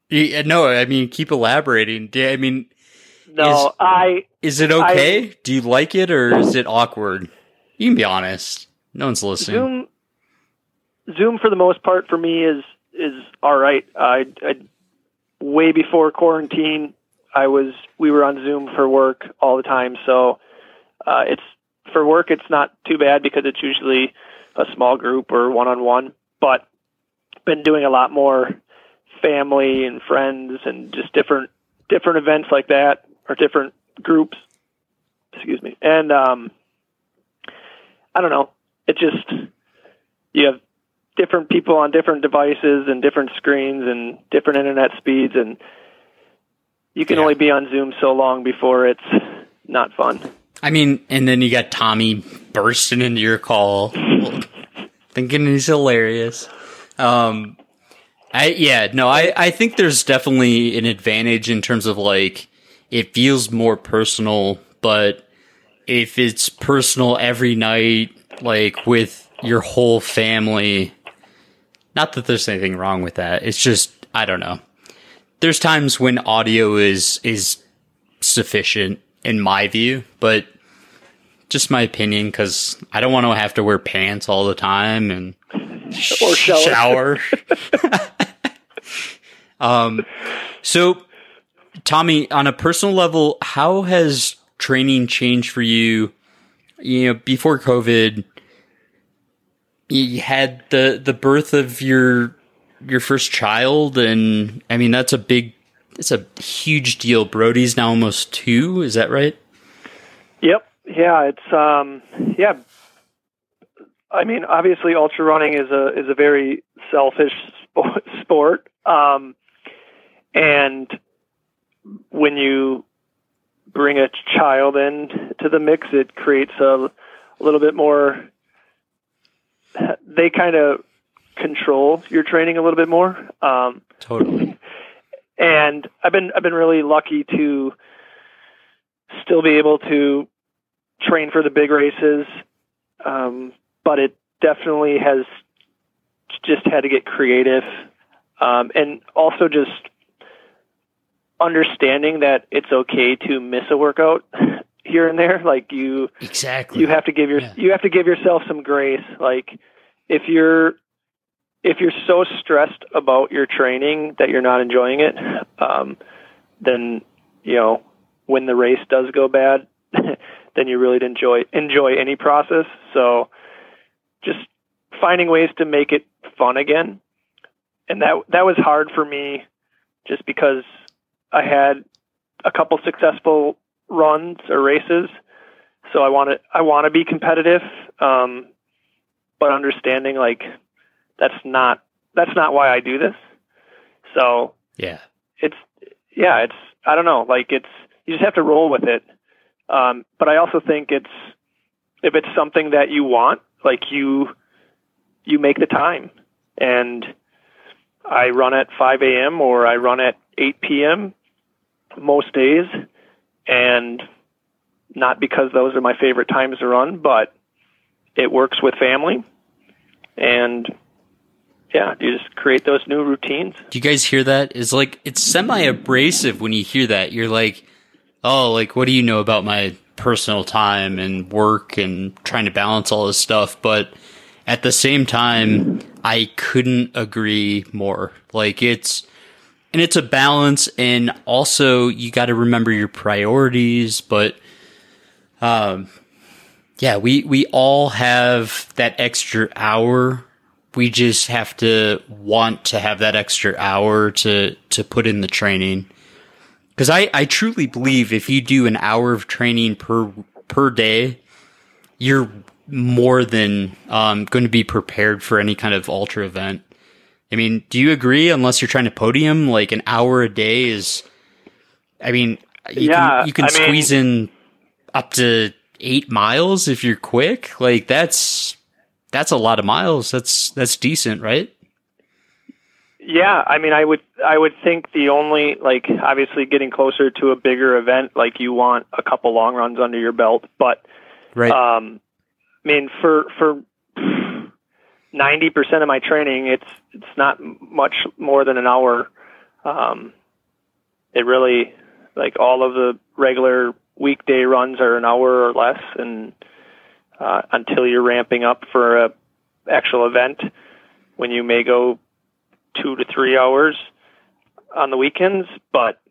Yeah, no, I mean keep elaborating. I mean, No, Is- I is it okay? Do you like it or is it awkward? You can be honest. No one's listening. Zoom Zoom for the most part for me is is all right. I, I way before quarantine, I was we were on Zoom for work all the time. So uh, it's for work, it's not too bad because it's usually a small group or one on one. But been doing a lot more family and friends and just different different events like that or different groups. Excuse me. And um, I don't know. It just you have different people on different devices and different screens and different internet speeds and you can only be on Zoom so long before it's not fun. I mean, and then you got Tommy bursting into your call, thinking he's hilarious. Um, I yeah, no, I I think there's definitely an advantage in terms of like it feels more personal, but if it's personal every night, like with your whole family, not that there's anything wrong with that. It's just I don't know. There's times when audio is is sufficient in my view, but just my opinion because I don't want to have to wear pants all the time and (laughs) Or shower. shower. (laughs) (laughs) um, so Tommy, on a personal level, how has training changed for you? You know, before COVID, you had the the birth of your your first child, and I mean that's a big, it's a huge deal. Brody's now almost two. Is that right? Yep. Yeah, it's um yeah. I mean, obviously ultra running is a is a very selfish (laughs) sport. Um and when you bring a child in to the mix, it creates a, a little bit more (laughs) they kind of control your training a little bit more. Um Totally. and I've been I've been really lucky to still be able to train for the big races, um, but it definitely has just had to get creative, um, and also just understanding that it's okay to miss a workout (laughs) here and there. Like you, exactly, you have to give your you have to give yourself some grace. Like if you're if you're so stressed about your training that you're not enjoying it, um, then you know when the race does go bad, (laughs) then you really didn't enjoy enjoy any process. So just finding ways to make it fun again, and that that was hard for me, just because I had a couple successful runs or races. So I want to I want to be competitive, um, but understanding like that's not that's not why I do this. So Yeah. it's yeah, it's I don't know, like it's you just have to roll with it. Um, but I also think it's if it's something that you want, like you you make the time. And I run at 5 a.m. or I run at 8 p.m. most days, and not because those are my favorite times to run, but it works with family, and yeah, you just create those new routines. Do you guys hear that? It's like it's semi abrasive when you hear that. You're like, oh, like what do you know about my personal time and work and trying to balance all this stuff? But at the same time, I couldn't agree more. Like it's and it's a balance and also you got to remember your priorities, but um Yeah, we we all have that extra hour. We just have to want to have that extra hour to to put in the training. Cuz I I truly believe if you do an hour of training per per day, you're more than um, going to be prepared for any kind of ultra event. I mean, do you agree? Unless you're trying to podium, like an hour a day is. I mean, you Yeah, can, you can I squeeze in up to eight miles if you're quick. Like that's that's a lot of miles. That's that's decent, right? Yeah, I mean, I would I would think the only like obviously getting closer to a bigger event, like you want a couple long runs under your belt, but Right. um, I mean, for for ninety percent of my training, it's it's not much more than an hour. Um, it really like all of the regular weekday runs are an hour or less, and uh, until you're ramping up for a actual event, when you may go two to three hours on the weekends. But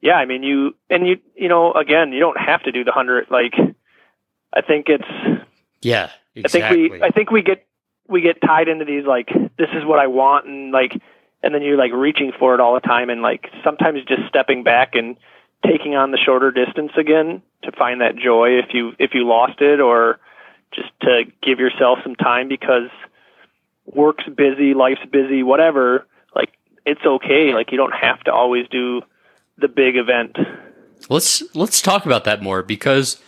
yeah, I mean, you and you you know, again, you don't have to do the hundred. Like, I think it's Yeah, I think we I think we get we get tied into these like this is what I want and like and then you're like reaching for it all the time and like sometimes just stepping back and taking on the shorter distance again to find that joy if you if you lost it or just to give yourself some time because work's busy, life's busy, whatever, like it's okay. Like you don't have to always do the big event. Let's let's talk about that more because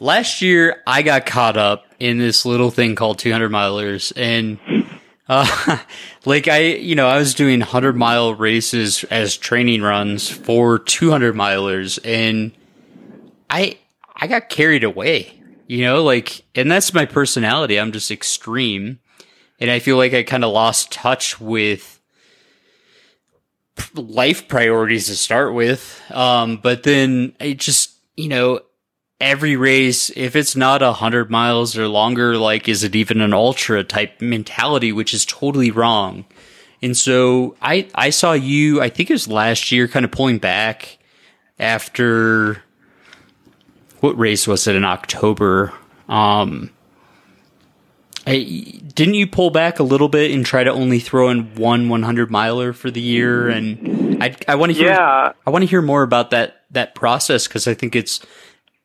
last year I got caught up in this little thing called 200 milers and (laughs) uh, like I you know I was doing 100 mile races as training runs for 200 milers and I I got carried away you know like and that's my personality I'm just extreme and I feel like I kind of lost touch with life priorities to start with. Um, but then it just, you know, every race, if it's not a hundred miles or longer, like, is it even an ultra type mentality, which is totally wrong. And so I, I saw you, I think it was last year, kind of pulling back after what race was it in October? Um, I, didn't you pull back a little bit and try to only throw in one 100 miler for the year? And I, I want to hear, Yeah. I want to hear more about that that process because I think it's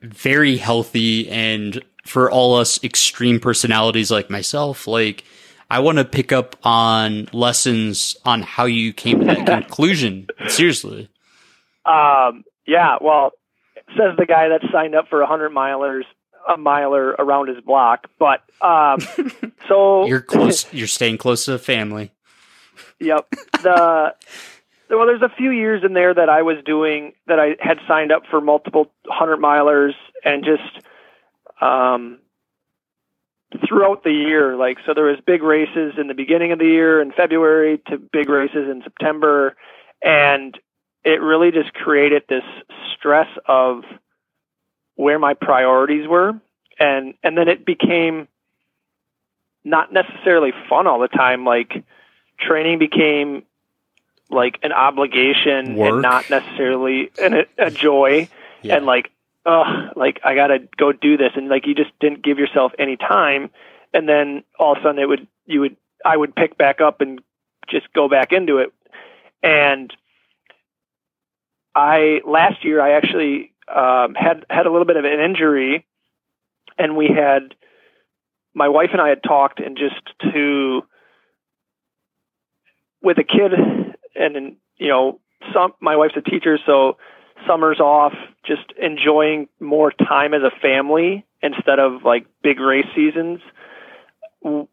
very healthy and for all us extreme personalities like myself, like I want to pick up on lessons on how you came to that (laughs) conclusion. Seriously, Um, yeah, well, says the guy that signed up for hundred milers, a miler around his block. But um, (laughs) so you're (laughs) close. You're staying close to the family. Yep. The well, there's a few years in there that I was doing that I had signed up for multiple hundred milers and just um, throughout the year. Like so, there was big races in the beginning of the year in February to big races in September, and it really just created this stress of where my priorities were, and and then it became not necessarily fun all the time. Like training became like an obligation Work. and not necessarily an, a joy Yeah. and like oh like i gotta go do this and like you just didn't give yourself any time and then all of a sudden it would you would i would pick back up and just go back into it and i last year i actually um had had a little bit of an injury and we had my wife and i had talked and just to with a kid and you know some my wife's a teacher so summers off just enjoying more time as a family instead of like big race seasons.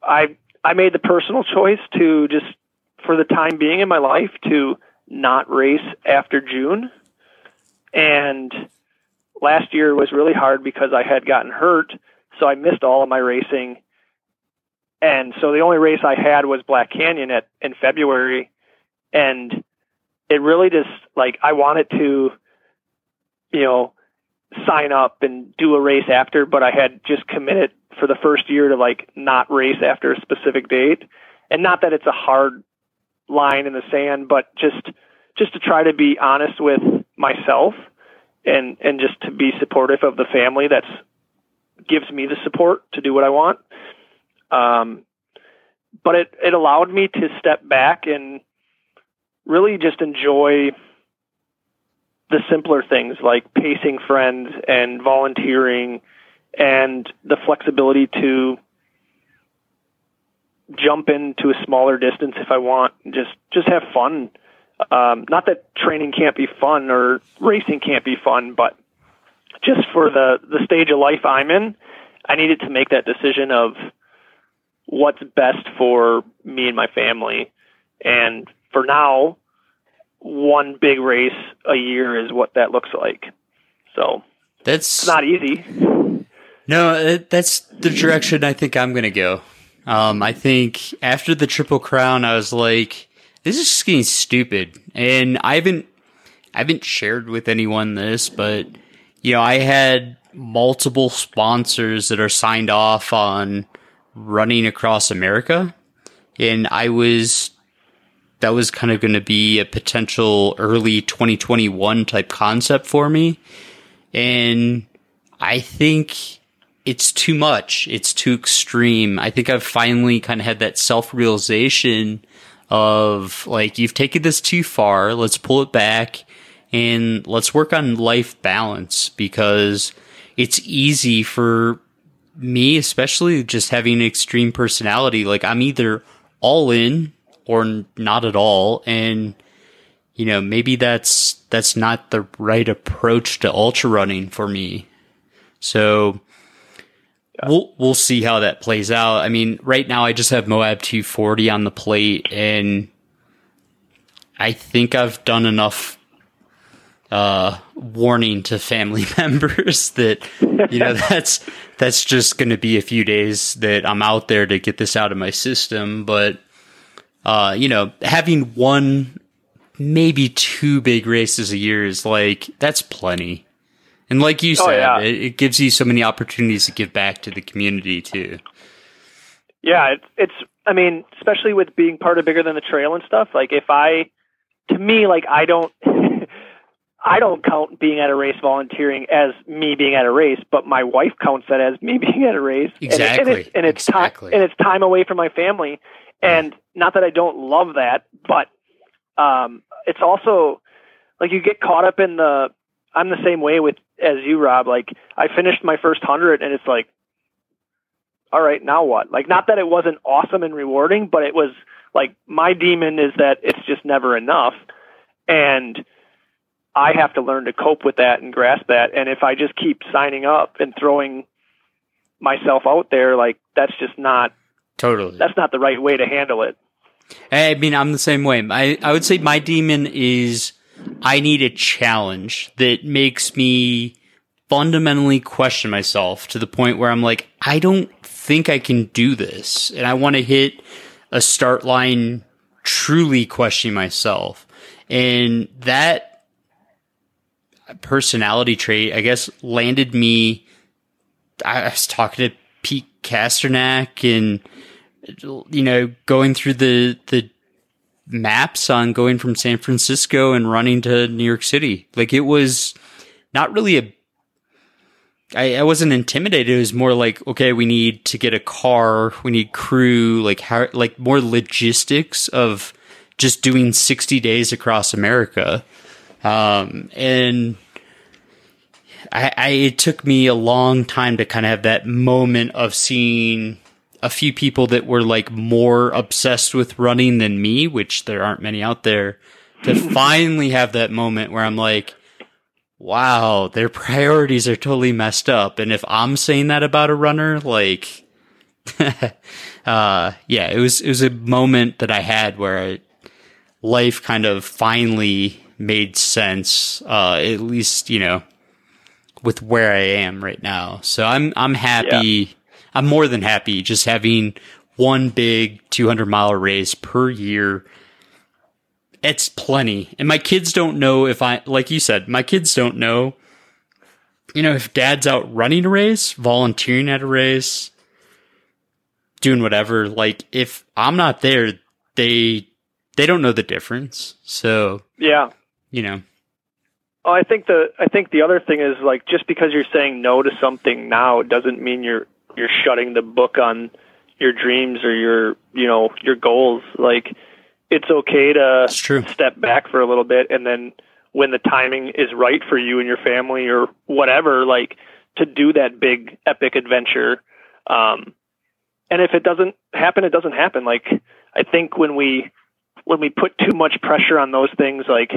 I i made the personal choice to just for the time being in my life to not race after june. And last year was really hard because i had gotten hurt so i missed all of my racing. And so the only race I had was Black Canyon at in February, and it really just like I wanted to, you know, sign up and do a race after, but I had just committed for the first year to like not race after a specific date, and not that it's a hard line in the sand, but just just to try to be honest with myself and and just to be supportive of the family that's gives me the support to do what I want. Um, but it it allowed me to step back and really just enjoy the simpler things like pacing friends and volunteering and the flexibility to jump into a smaller distance if I want. Just just have fun. Um, not that training can't be fun or racing can't be fun, but just for the the stage of life I'm in, I needed to make that decision of what's best for me and my family. And for now, one big race a year is what that looks like. So that's it's not easy. No, that's the direction I think I'm going to go. Um, I think after the Triple Crown, I was like, this is just getting stupid. And I haven't, I haven't shared with anyone this, but you know, I had multiple sponsors that are signed off on running across America. And I was, that was kind of going to be a potential early 2021 type concept for me. And I think it's too much. It's too extreme. I think I've finally kind of had that self realization of like, you've taken this too far. Let's pull it back and let's work on life balance because it's easy for me, especially just having an extreme personality. Like I'm either all in or not at all. And, you know, maybe that's, that's not the right approach to ultra running for me. So we'll we'll see how that plays out. I mean, right now I just have Moab 240 on the plate, and I think I've done enough uh, warning to family (laughs) members that you know (laughs) that's that's just going to be a few days that I'm out there to get this out of my system. But uh, you know, having one, maybe two big races a year is like that's plenty. And like you Oh, said, yeah. it, it gives you so many opportunities to give back to the community too. Yeah, it's it's. I mean, especially with being part of bigger than the trail and stuff. Like, if I, to me, like I don't, (laughs) I don't count being at a race volunteering as me being at a race, but my wife counts that as me (laughs) being at a race. And it- And, Exactly. it's, and it's time and it's time away from my family. And not that I don't love that, but um, it's also like you get caught up in the. I'm the same way with as you, Rob. Like I finished my first hundred, and it's like all right, now what? Like, not that it wasn't awesome and rewarding, but it was like my demon is that it's just never enough. And I have to learn to cope with that and grasp that. And if I just keep signing up and throwing myself out there, like, that's just not, Totally. that's not the right way to handle it. I mean, I'm the same way. I, I would say my demon is I need a challenge that makes me fundamentally question myself to the point where I'm like, I don't think I can do this. And I want to hit a start line truly questioning myself. And that personality trait, I guess, landed me. I was talking to Pete Kostelnick and you know, going through the the maps on going from San Francisco and running to New York City. Like it was not really a I, I wasn't intimidated. It was more like, okay, we need to get a car, we need crew, like how like more logistics of just doing 60 days across America. Um and I, I it took me a long time to kind of have that moment of seeing a few people that were like more obsessed with running than me, which there aren't many out there, to (laughs) finally have that moment where I'm like, wow, their priorities are totally messed up. And if I'm saying that about a runner, like, (laughs) uh, yeah, it was, it was a moment that I had where life kind of finally made sense, uh, at least, you know, with where I am right now. So I'm, I'm happy. I'm more than happy just having one big 200 mile race per year. It's plenty. And my kids don't know if I, like you said, my kids don't know, you know, if dad's out running a race, volunteering at a race, doing whatever. Like if I'm not there, they, they don't know the difference. So, Yeah. you know, Oh, I think the I think the other thing is like just because you're saying no to something now doesn't mean you're you're shutting the book on your dreams or your you know your goals. Like it's okay to step back for a little bit and then when the timing is right for you and your family or whatever, like to do that big epic adventure. Um, and if it doesn't happen, it doesn't happen. Like I think when we when we put too much pressure on those things, like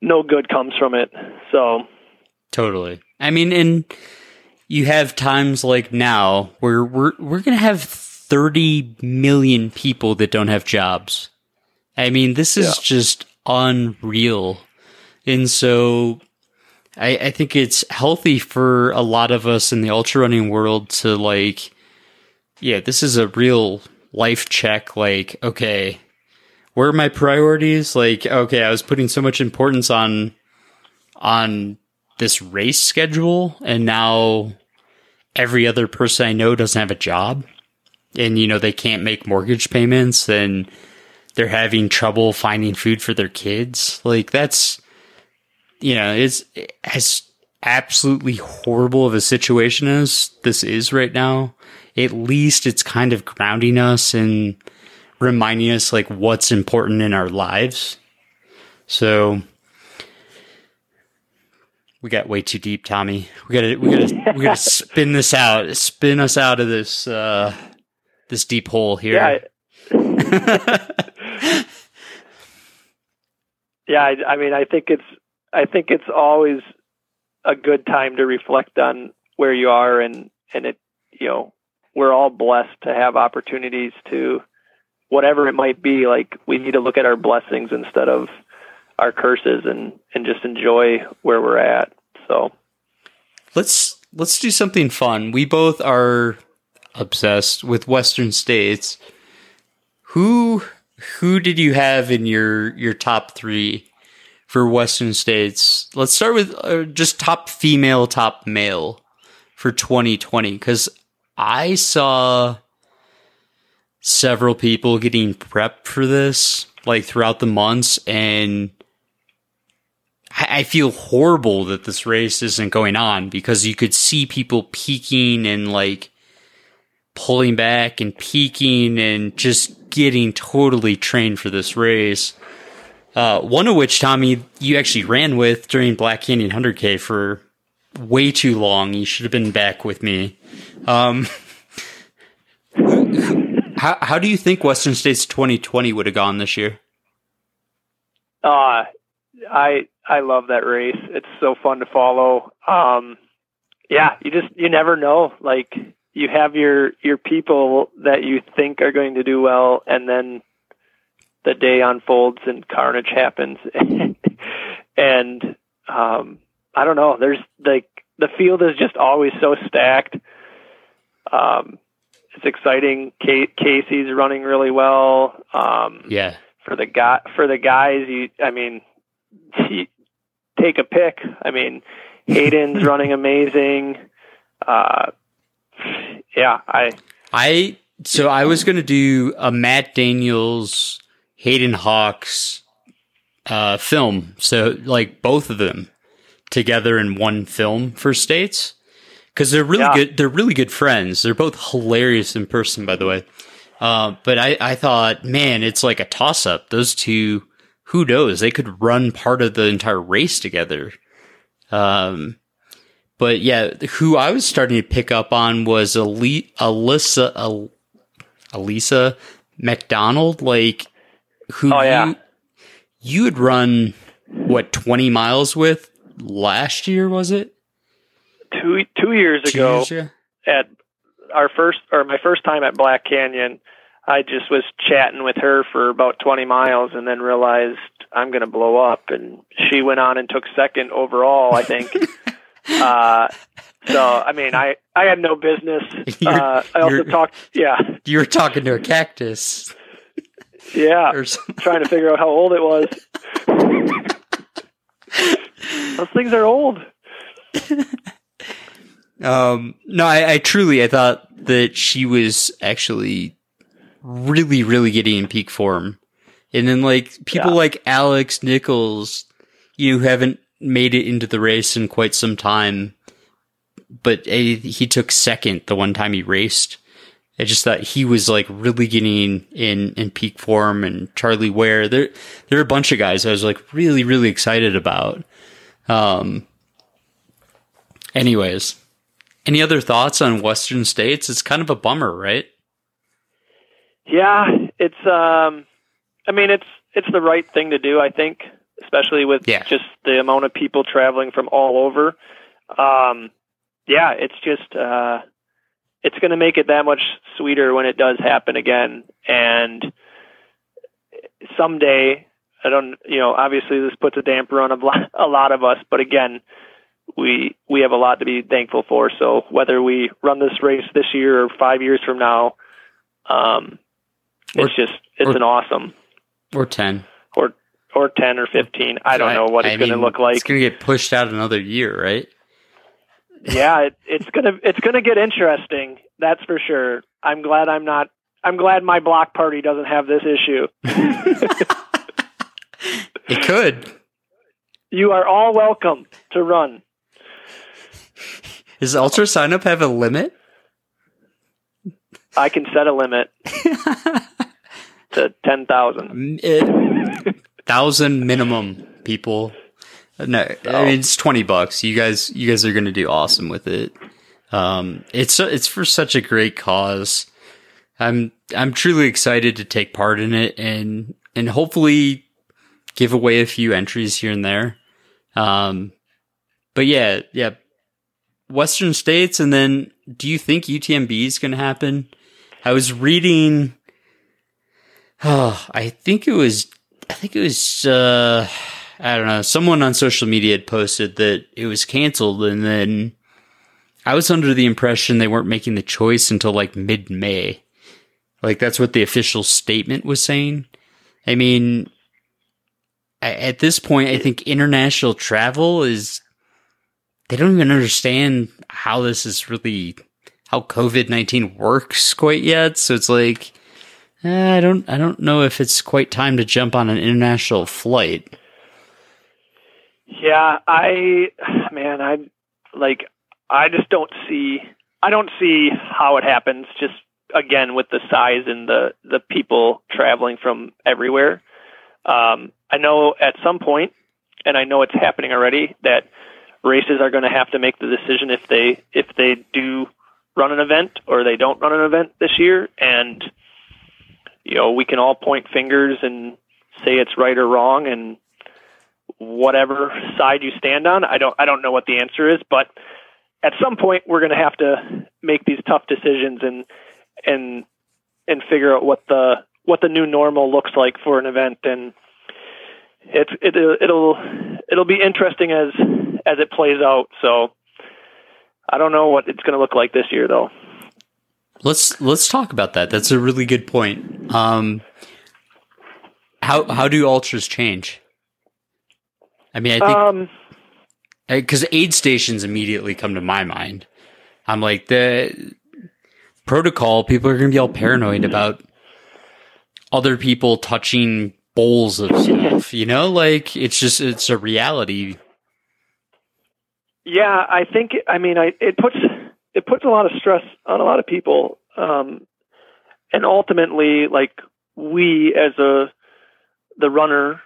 no good comes from it. So totally. I mean, and you have times like now where we're we're gonna have thirty million people that don't have jobs. I mean, this is yeah. just unreal. And so I, I think it's healthy for a lot of us in the ultra running world to like, yeah, this is a real life check. Like, okay, where are my priorities? Like, okay, I was putting so much importance on, on this race schedule and now every other person I know doesn't have a job and, you know, they can't make mortgage payments and they're having trouble finding food for their kids. Like that's, you know, it's as absolutely horrible of a situation as this is right now. At least it's kind of grounding us and reminding us like what's important in our lives. So we got way too deep, Tommy. We gotta we gotta we gotta (laughs) spin this out, spin us out of this uh this deep hole here. Yeah. (laughs) yeah, I, I mean, I think it's I think it's always a good time to reflect on where you are and and it you know we're all blessed to have opportunities to whatever it might be like we need to look at our blessings instead of our curses and and just enjoy where we're at so let's let's do something fun we both are obsessed with western states who who did you have in your your top 3 for Western states. Let's start with uh, just top female, top male for 2020 because I saw several people getting prepped for this like throughout the months and I feel horrible that this race isn't going on because you could see people peaking and like pulling back and peaking and just getting totally trained for this race. Uh, one of which, Tommy, you actually ran with during Black Canyon 100K for way too long. You should have been back with me. Um, (laughs) how, how do you think Western States 2020 would have gone this year? Uh, I I love that race. It's so fun to follow. Um, yeah, you just you never know. Like you have your your people that you think are going to do well, and then the day unfolds and carnage happens (laughs) and um i don't know there's like the field is just always so stacked um it's exciting casey's running really well um yeah for the guy for the guys you i mean take a pick i mean hayden's (laughs) running amazing uh yeah i i so i was going to do a matt daniels Hayden Hawks uh, film. So like both of them together in one film for states because they're really yeah. good. They're really good friends. They're both hilarious in person, by the way. Uh, but I, I thought, man, it's like a toss up. Those two, who knows? They could run part of the entire race together. Um, but yeah, who I was starting to pick up on was Ali- Alyssa, Al- Elisa McDonald. Like who oh, yeah. you, you had run what 20 miles with last year was it two two years two ago years at our first or my first time at black canyon i just was chatting with her for about 20 miles and then realized i'm going to blow up and she went on and took second overall i think (laughs) uh so I mean, I I had no business. (laughs) Uh, I also talked. Yeah, you were talking to a cactus. Yeah, trying to figure out how old it was. (laughs) Those things are old. Um, no, I, I truly I thought that she was actually really, really getting in peak form, and then like people yeah. like Alex Nichols you haven't made it into the race in quite some time, but he took second the one time he raced. I just thought he was like really getting in in peak form, and Charlie Ware. There, there are a bunch of guys I was like really, really excited about. Um. Anyways, any other thoughts on Western States? It's kind of a bummer, right? Yeah, it's. Um, I mean, it's it's the right thing to do. I think, especially with yeah. just the amount of people traveling from all over. Um, yeah, it's just. Uh, it's going to make it that much sweeter when it does happen again. And someday, I don't, you know, obviously this puts a damper on a lot, (laughs) a lot of us, but again, we we have a lot to be thankful for. So whether we run this race this year or five years from now, um, Or- it's just it's or- an awesome Or ten. or or ten or fifteen. I don't know what I it's going to look like. It's going to get pushed out another year, right? yeah, it, it's gonna it's gonna get interesting. That's for sure. I'm glad I'm not. I'm glad my block party doesn't have this issue. (laughs) It could. You are all welcome to run. Does Ultra Sign Up have a limit? I can set a limit (laughs) to ten thousand. Thousand minimum people. No, I mean it's twenty bucks. You guys, you guys are going to do awesome with it. Um, it's it's for such a great cause. I'm I'm truly excited to take part in it and and hopefully give away a few entries here and there. Um, but yeah, yeah, Western states, and then do you think UTMB is going to happen? I was reading. Oh, I think it was. I think it was. Uh, I don't know. Someone on social media had posted that it was canceled, and then I was under the impression they weren't making the choice until like mid May. Like that's what the official statement was saying. I mean, at this point, I think international travel is. They don't even understand how this is really how COVID nineteen works quite yet. So it's like, eh, I don't, I don't know if it's quite time to jump on an international flight. Yeah, I man, I like I just don't see I don't see how it happens just again with the size and the the people traveling from everywhere. Um I know at some point and I know it's happening already that races are going to have to make the decision if they if they do run an event or they don't run an event this year and you know we can all point fingers and say it's right or wrong and whatever side you stand on. I don't I don't know what the answer is, but at some point we're going to have to make these tough decisions and and and figure out what the what the new normal looks like for an event and it's it, it'll it'll be interesting as as it plays out. So I don't know what it's going to look like this year though. Let's let's talk about that. That's a really good point. Um, how how do ultras change? I mean, I think Um because aid stations immediately come to my mind. I'm like the protocol. People are going to be all paranoid about other people touching bowls of stuff. You know, like it's just it's a reality. Yeah, I think I mean I it puts it puts a lot of stress on a lot of people, um, and ultimately, like we as a the runner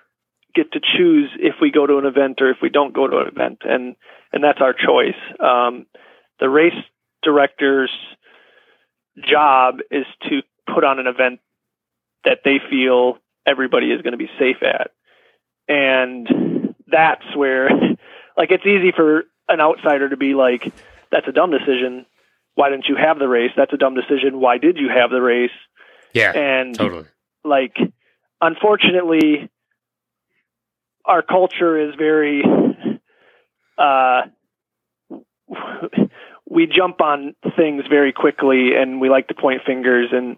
get to choose if we go to an event or if we don't go to an event, and and that's our choice. Um, the race director's job is to put on an event that they feel everybody is going to be safe at, and that's where (laughs) like it's easy for an outsider to be like, "That's a dumb decision. Why didn't you have the race? That's a dumb decision. Why did you have the race?" Yeah, and totally. like, unfortunately, our culture is very. Uh, we jump on things very quickly, and we like to point fingers, and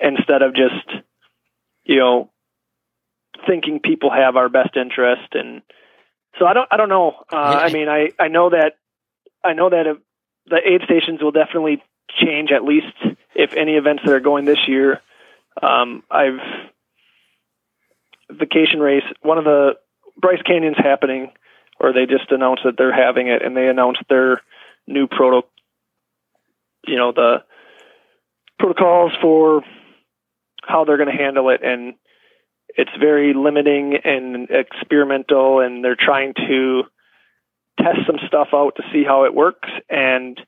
instead of just, you know, thinking people have our best interest and so I don't I don't know. Uh, I mean I I know that I know that if the aid stations will definitely change at least if any events that are going this year. Um, I've vacation race one of the Bryce Canyon's happening, or they just announced that they're having it, and they announced their new proto, you know, the protocols for how they're going to handle it, and it's very limiting and experimental, and they're trying to test some stuff out to see how it works and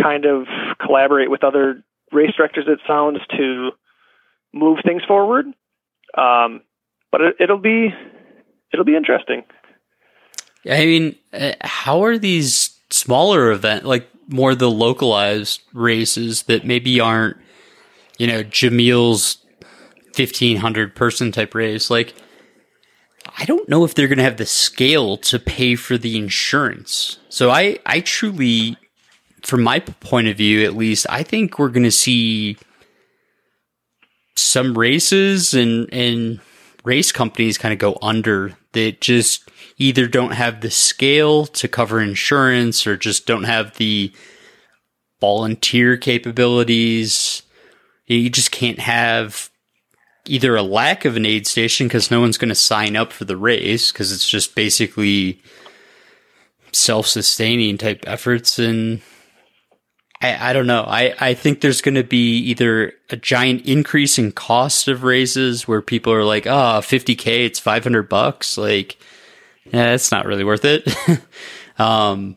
kind of collaborate with other race directors. It sounds to move things forward, um, but it, it'll be it'll be interesting. I mean, uh, how are these smaller event like more the localized races that maybe aren't, you know, Jamil's fifteen hundred person type race? Like, I don't know if they're going to have the scale to pay for the insurance. So I, I truly, from my point of view, at least, I think we're going to see some races and and race companies kind of go under that just either don't have the scale to cover insurance or just don't have the volunteer capabilities. You just can't have either a lack of an aid station because no one's going to sign up for the race because it's just basically self-sustaining type efforts and I, I don't know. I, I think there's going to be either a giant increase in cost of races where people are like, oh, 50K, it's 500 bucks. Like, yeah, it's not really worth it. (laughs) um,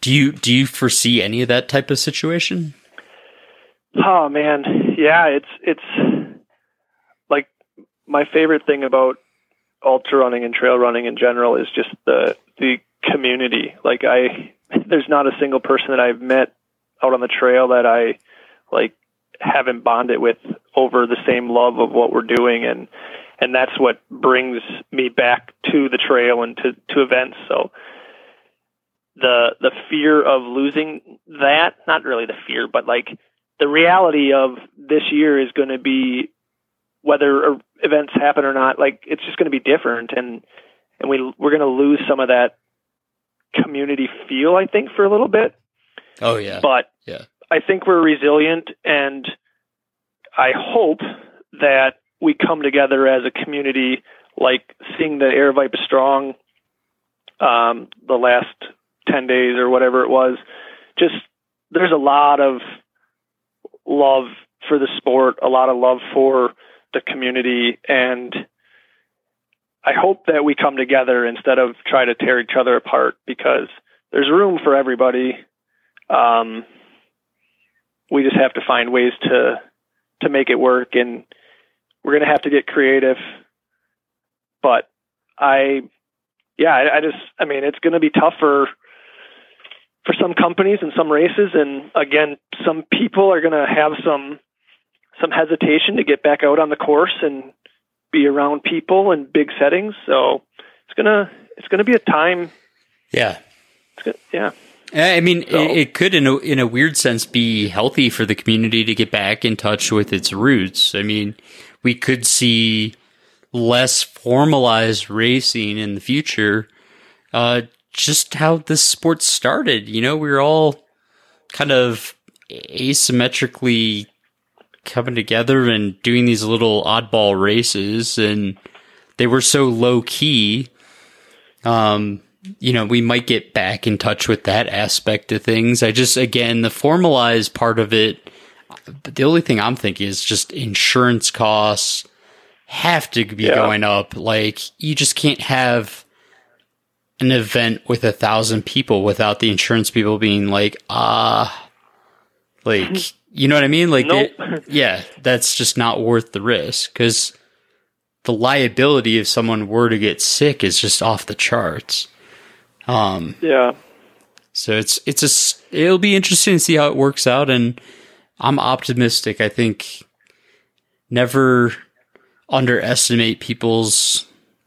do you, do you foresee any of that type of situation? Oh man. Yeah. It's, it's like my favorite thing about ultra running and trail running in general is just the, the community. Like I, (laughs) there's not a single person that I've met out on the trail that I like haven't bonded with over the same love of what we're doing and and that's what brings me back to the trail and to to events so the the fear of losing that not really the fear but like the reality of this year is going to be whether events happen or not like it's just going to be different and and we we're going to lose some of that community feel, I think, for a little bit. Oh yeah. But yeah. I think we're resilient and I hope that we come together as a community like seeing the Aravaipa Strong um, the last 10 days or whatever it was. Just there's a lot of love for the sport, a lot of love for the community and I hope that we come together instead of try to tear each other apart because there's room for everybody. Um, we just have to find ways to to make it work, and we're going to have to get creative. But I, yeah, I, I just, I mean, it's going to be tough for for some companies and some races, and again, some people are going to have some some hesitation to get back out on the course and be around people in big settings. So it's gonna it's gonna be a time. Yeah. Gonna, yeah. I mean, so. it, it, could, in a, in a weird sense, be healthy for the community to get back in touch with its roots. I mean, we could see less formalized racing in the future. Uh, just how this sport started, you know, we were all kind of asymmetrically coming together and doing these little oddball races and they were so low key um you know we might get back in touch with that aspect of things. I just again the formalized part of it the only thing i'm thinking is just insurance costs have to be yeah. going up. Like you just can't have an event with a thousand people without the insurance people being like ah uh, like you know what I mean? Like, nope. it, (laughs) yeah, that's just not worth the risk because the liability if someone were to get sick is just off the charts. Um, yeah. So it's it's a it'll be interesting to see how it works out, and I'm optimistic. I think never underestimate people's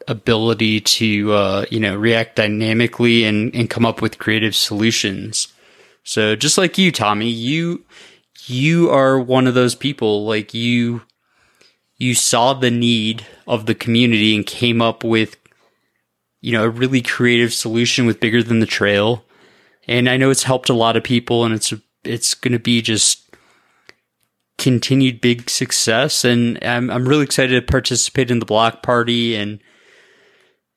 ability to uh, you know react dynamically and and come up with creative solutions. So just like you, Tommy, you you are one of those people like you you saw the need of the community and came up with you know a really creative solution with bigger than the trail and i know it's helped a lot of people and it's it's going to be just continued big success and I'm I'm really excited to participate in the block party and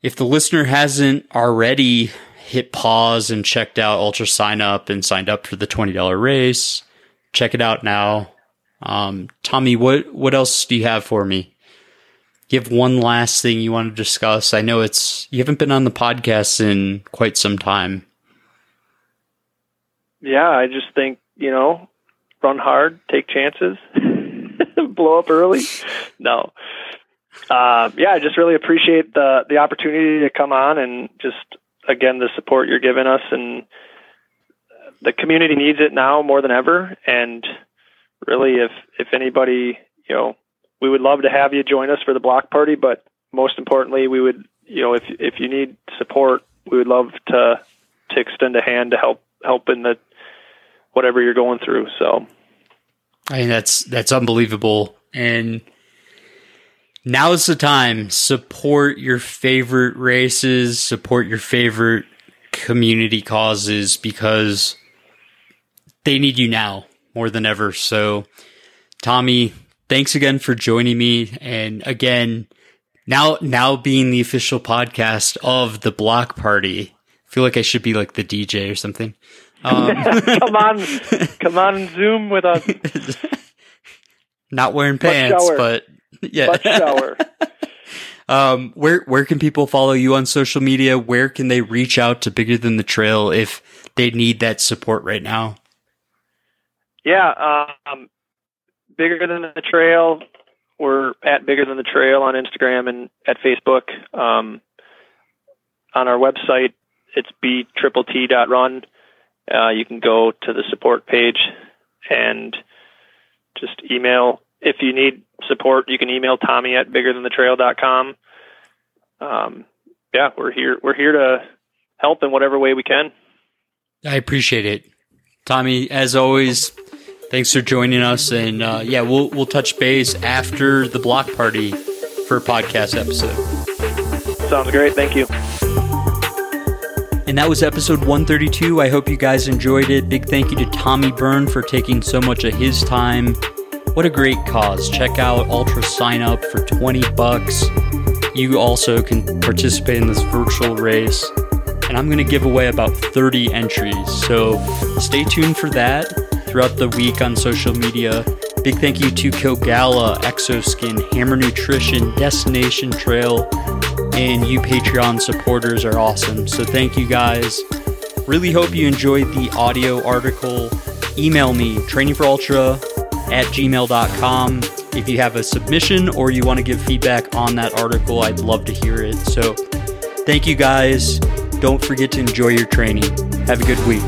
if the listener hasn't already hit pause and checked out Ultra Sign Up and signed up for the $20 race, check it out now. Um, Tommy, what, what else do you have for me? Have one last thing you want to discuss. I know it's, you haven't been on the podcast in quite some time. Yeah, I just think, you know, run hard, take chances, (laughs) blow up early. No. Uh, yeah, I just really appreciate the the opportunity to come on and just again the support you're giving us and the community needs it now more than ever. And really if if anybody you know we would love to have you join us for the block party but most importantly we would you know if if you need support we would love to to extend a hand to help help in the whatever you're going through. So. I mean that's that's unbelievable. And now's the time. Support your favorite races, support your favorite community causes because they need you now more than ever. So, Tommy, thanks again for joining me. And again, now, now being the official podcast of the block party, I feel like I should be like the DJ or something. Um, (laughs) come on, (laughs) come on, Zoom with us. (laughs) Not wearing pants, but (laughs) yeah. (laughs) um, where where can people follow you on social media? Where can they reach out to Bigger Than the Trail if they need that support right now? Yeah, um, Bigger Than the Trail. We're at Bigger Than the Trail on Instagram and at Facebook. Um, on our website, it's b triple t dot run. Uh, you can go to the support page and just email if you need support, you can email Tommy at biggerthanthetrail.com. Um, yeah, we're here. We're here to help in whatever way we can. I appreciate it, Tommy. As always, thanks for joining us. And uh, yeah, we'll we'll touch base after the block party for a podcast episode. Sounds great. Thank you. And that was episode 132. I hope you guys enjoyed it. Big thank you to Tommy Byrne for taking so much of his time what a great cause. Check out Ultra Sign Up for 20 bucks. You also can participate in this virtual race. And I'm going to give away about 30 entries. So stay tuned for that throughout the week on social media. Big thank you to Kogalla, Xoskin, Hammer Nutrition, Destination Trail, and you Patreon supporters are awesome. So thank you guys. Really hope you enjoyed the audio article. Email me, trainingforultra at gmail.com. If you have a submission or you want to give feedback on that article, I'd love to hear it. So thank you guys. Don't forget to enjoy your training. Have a good week.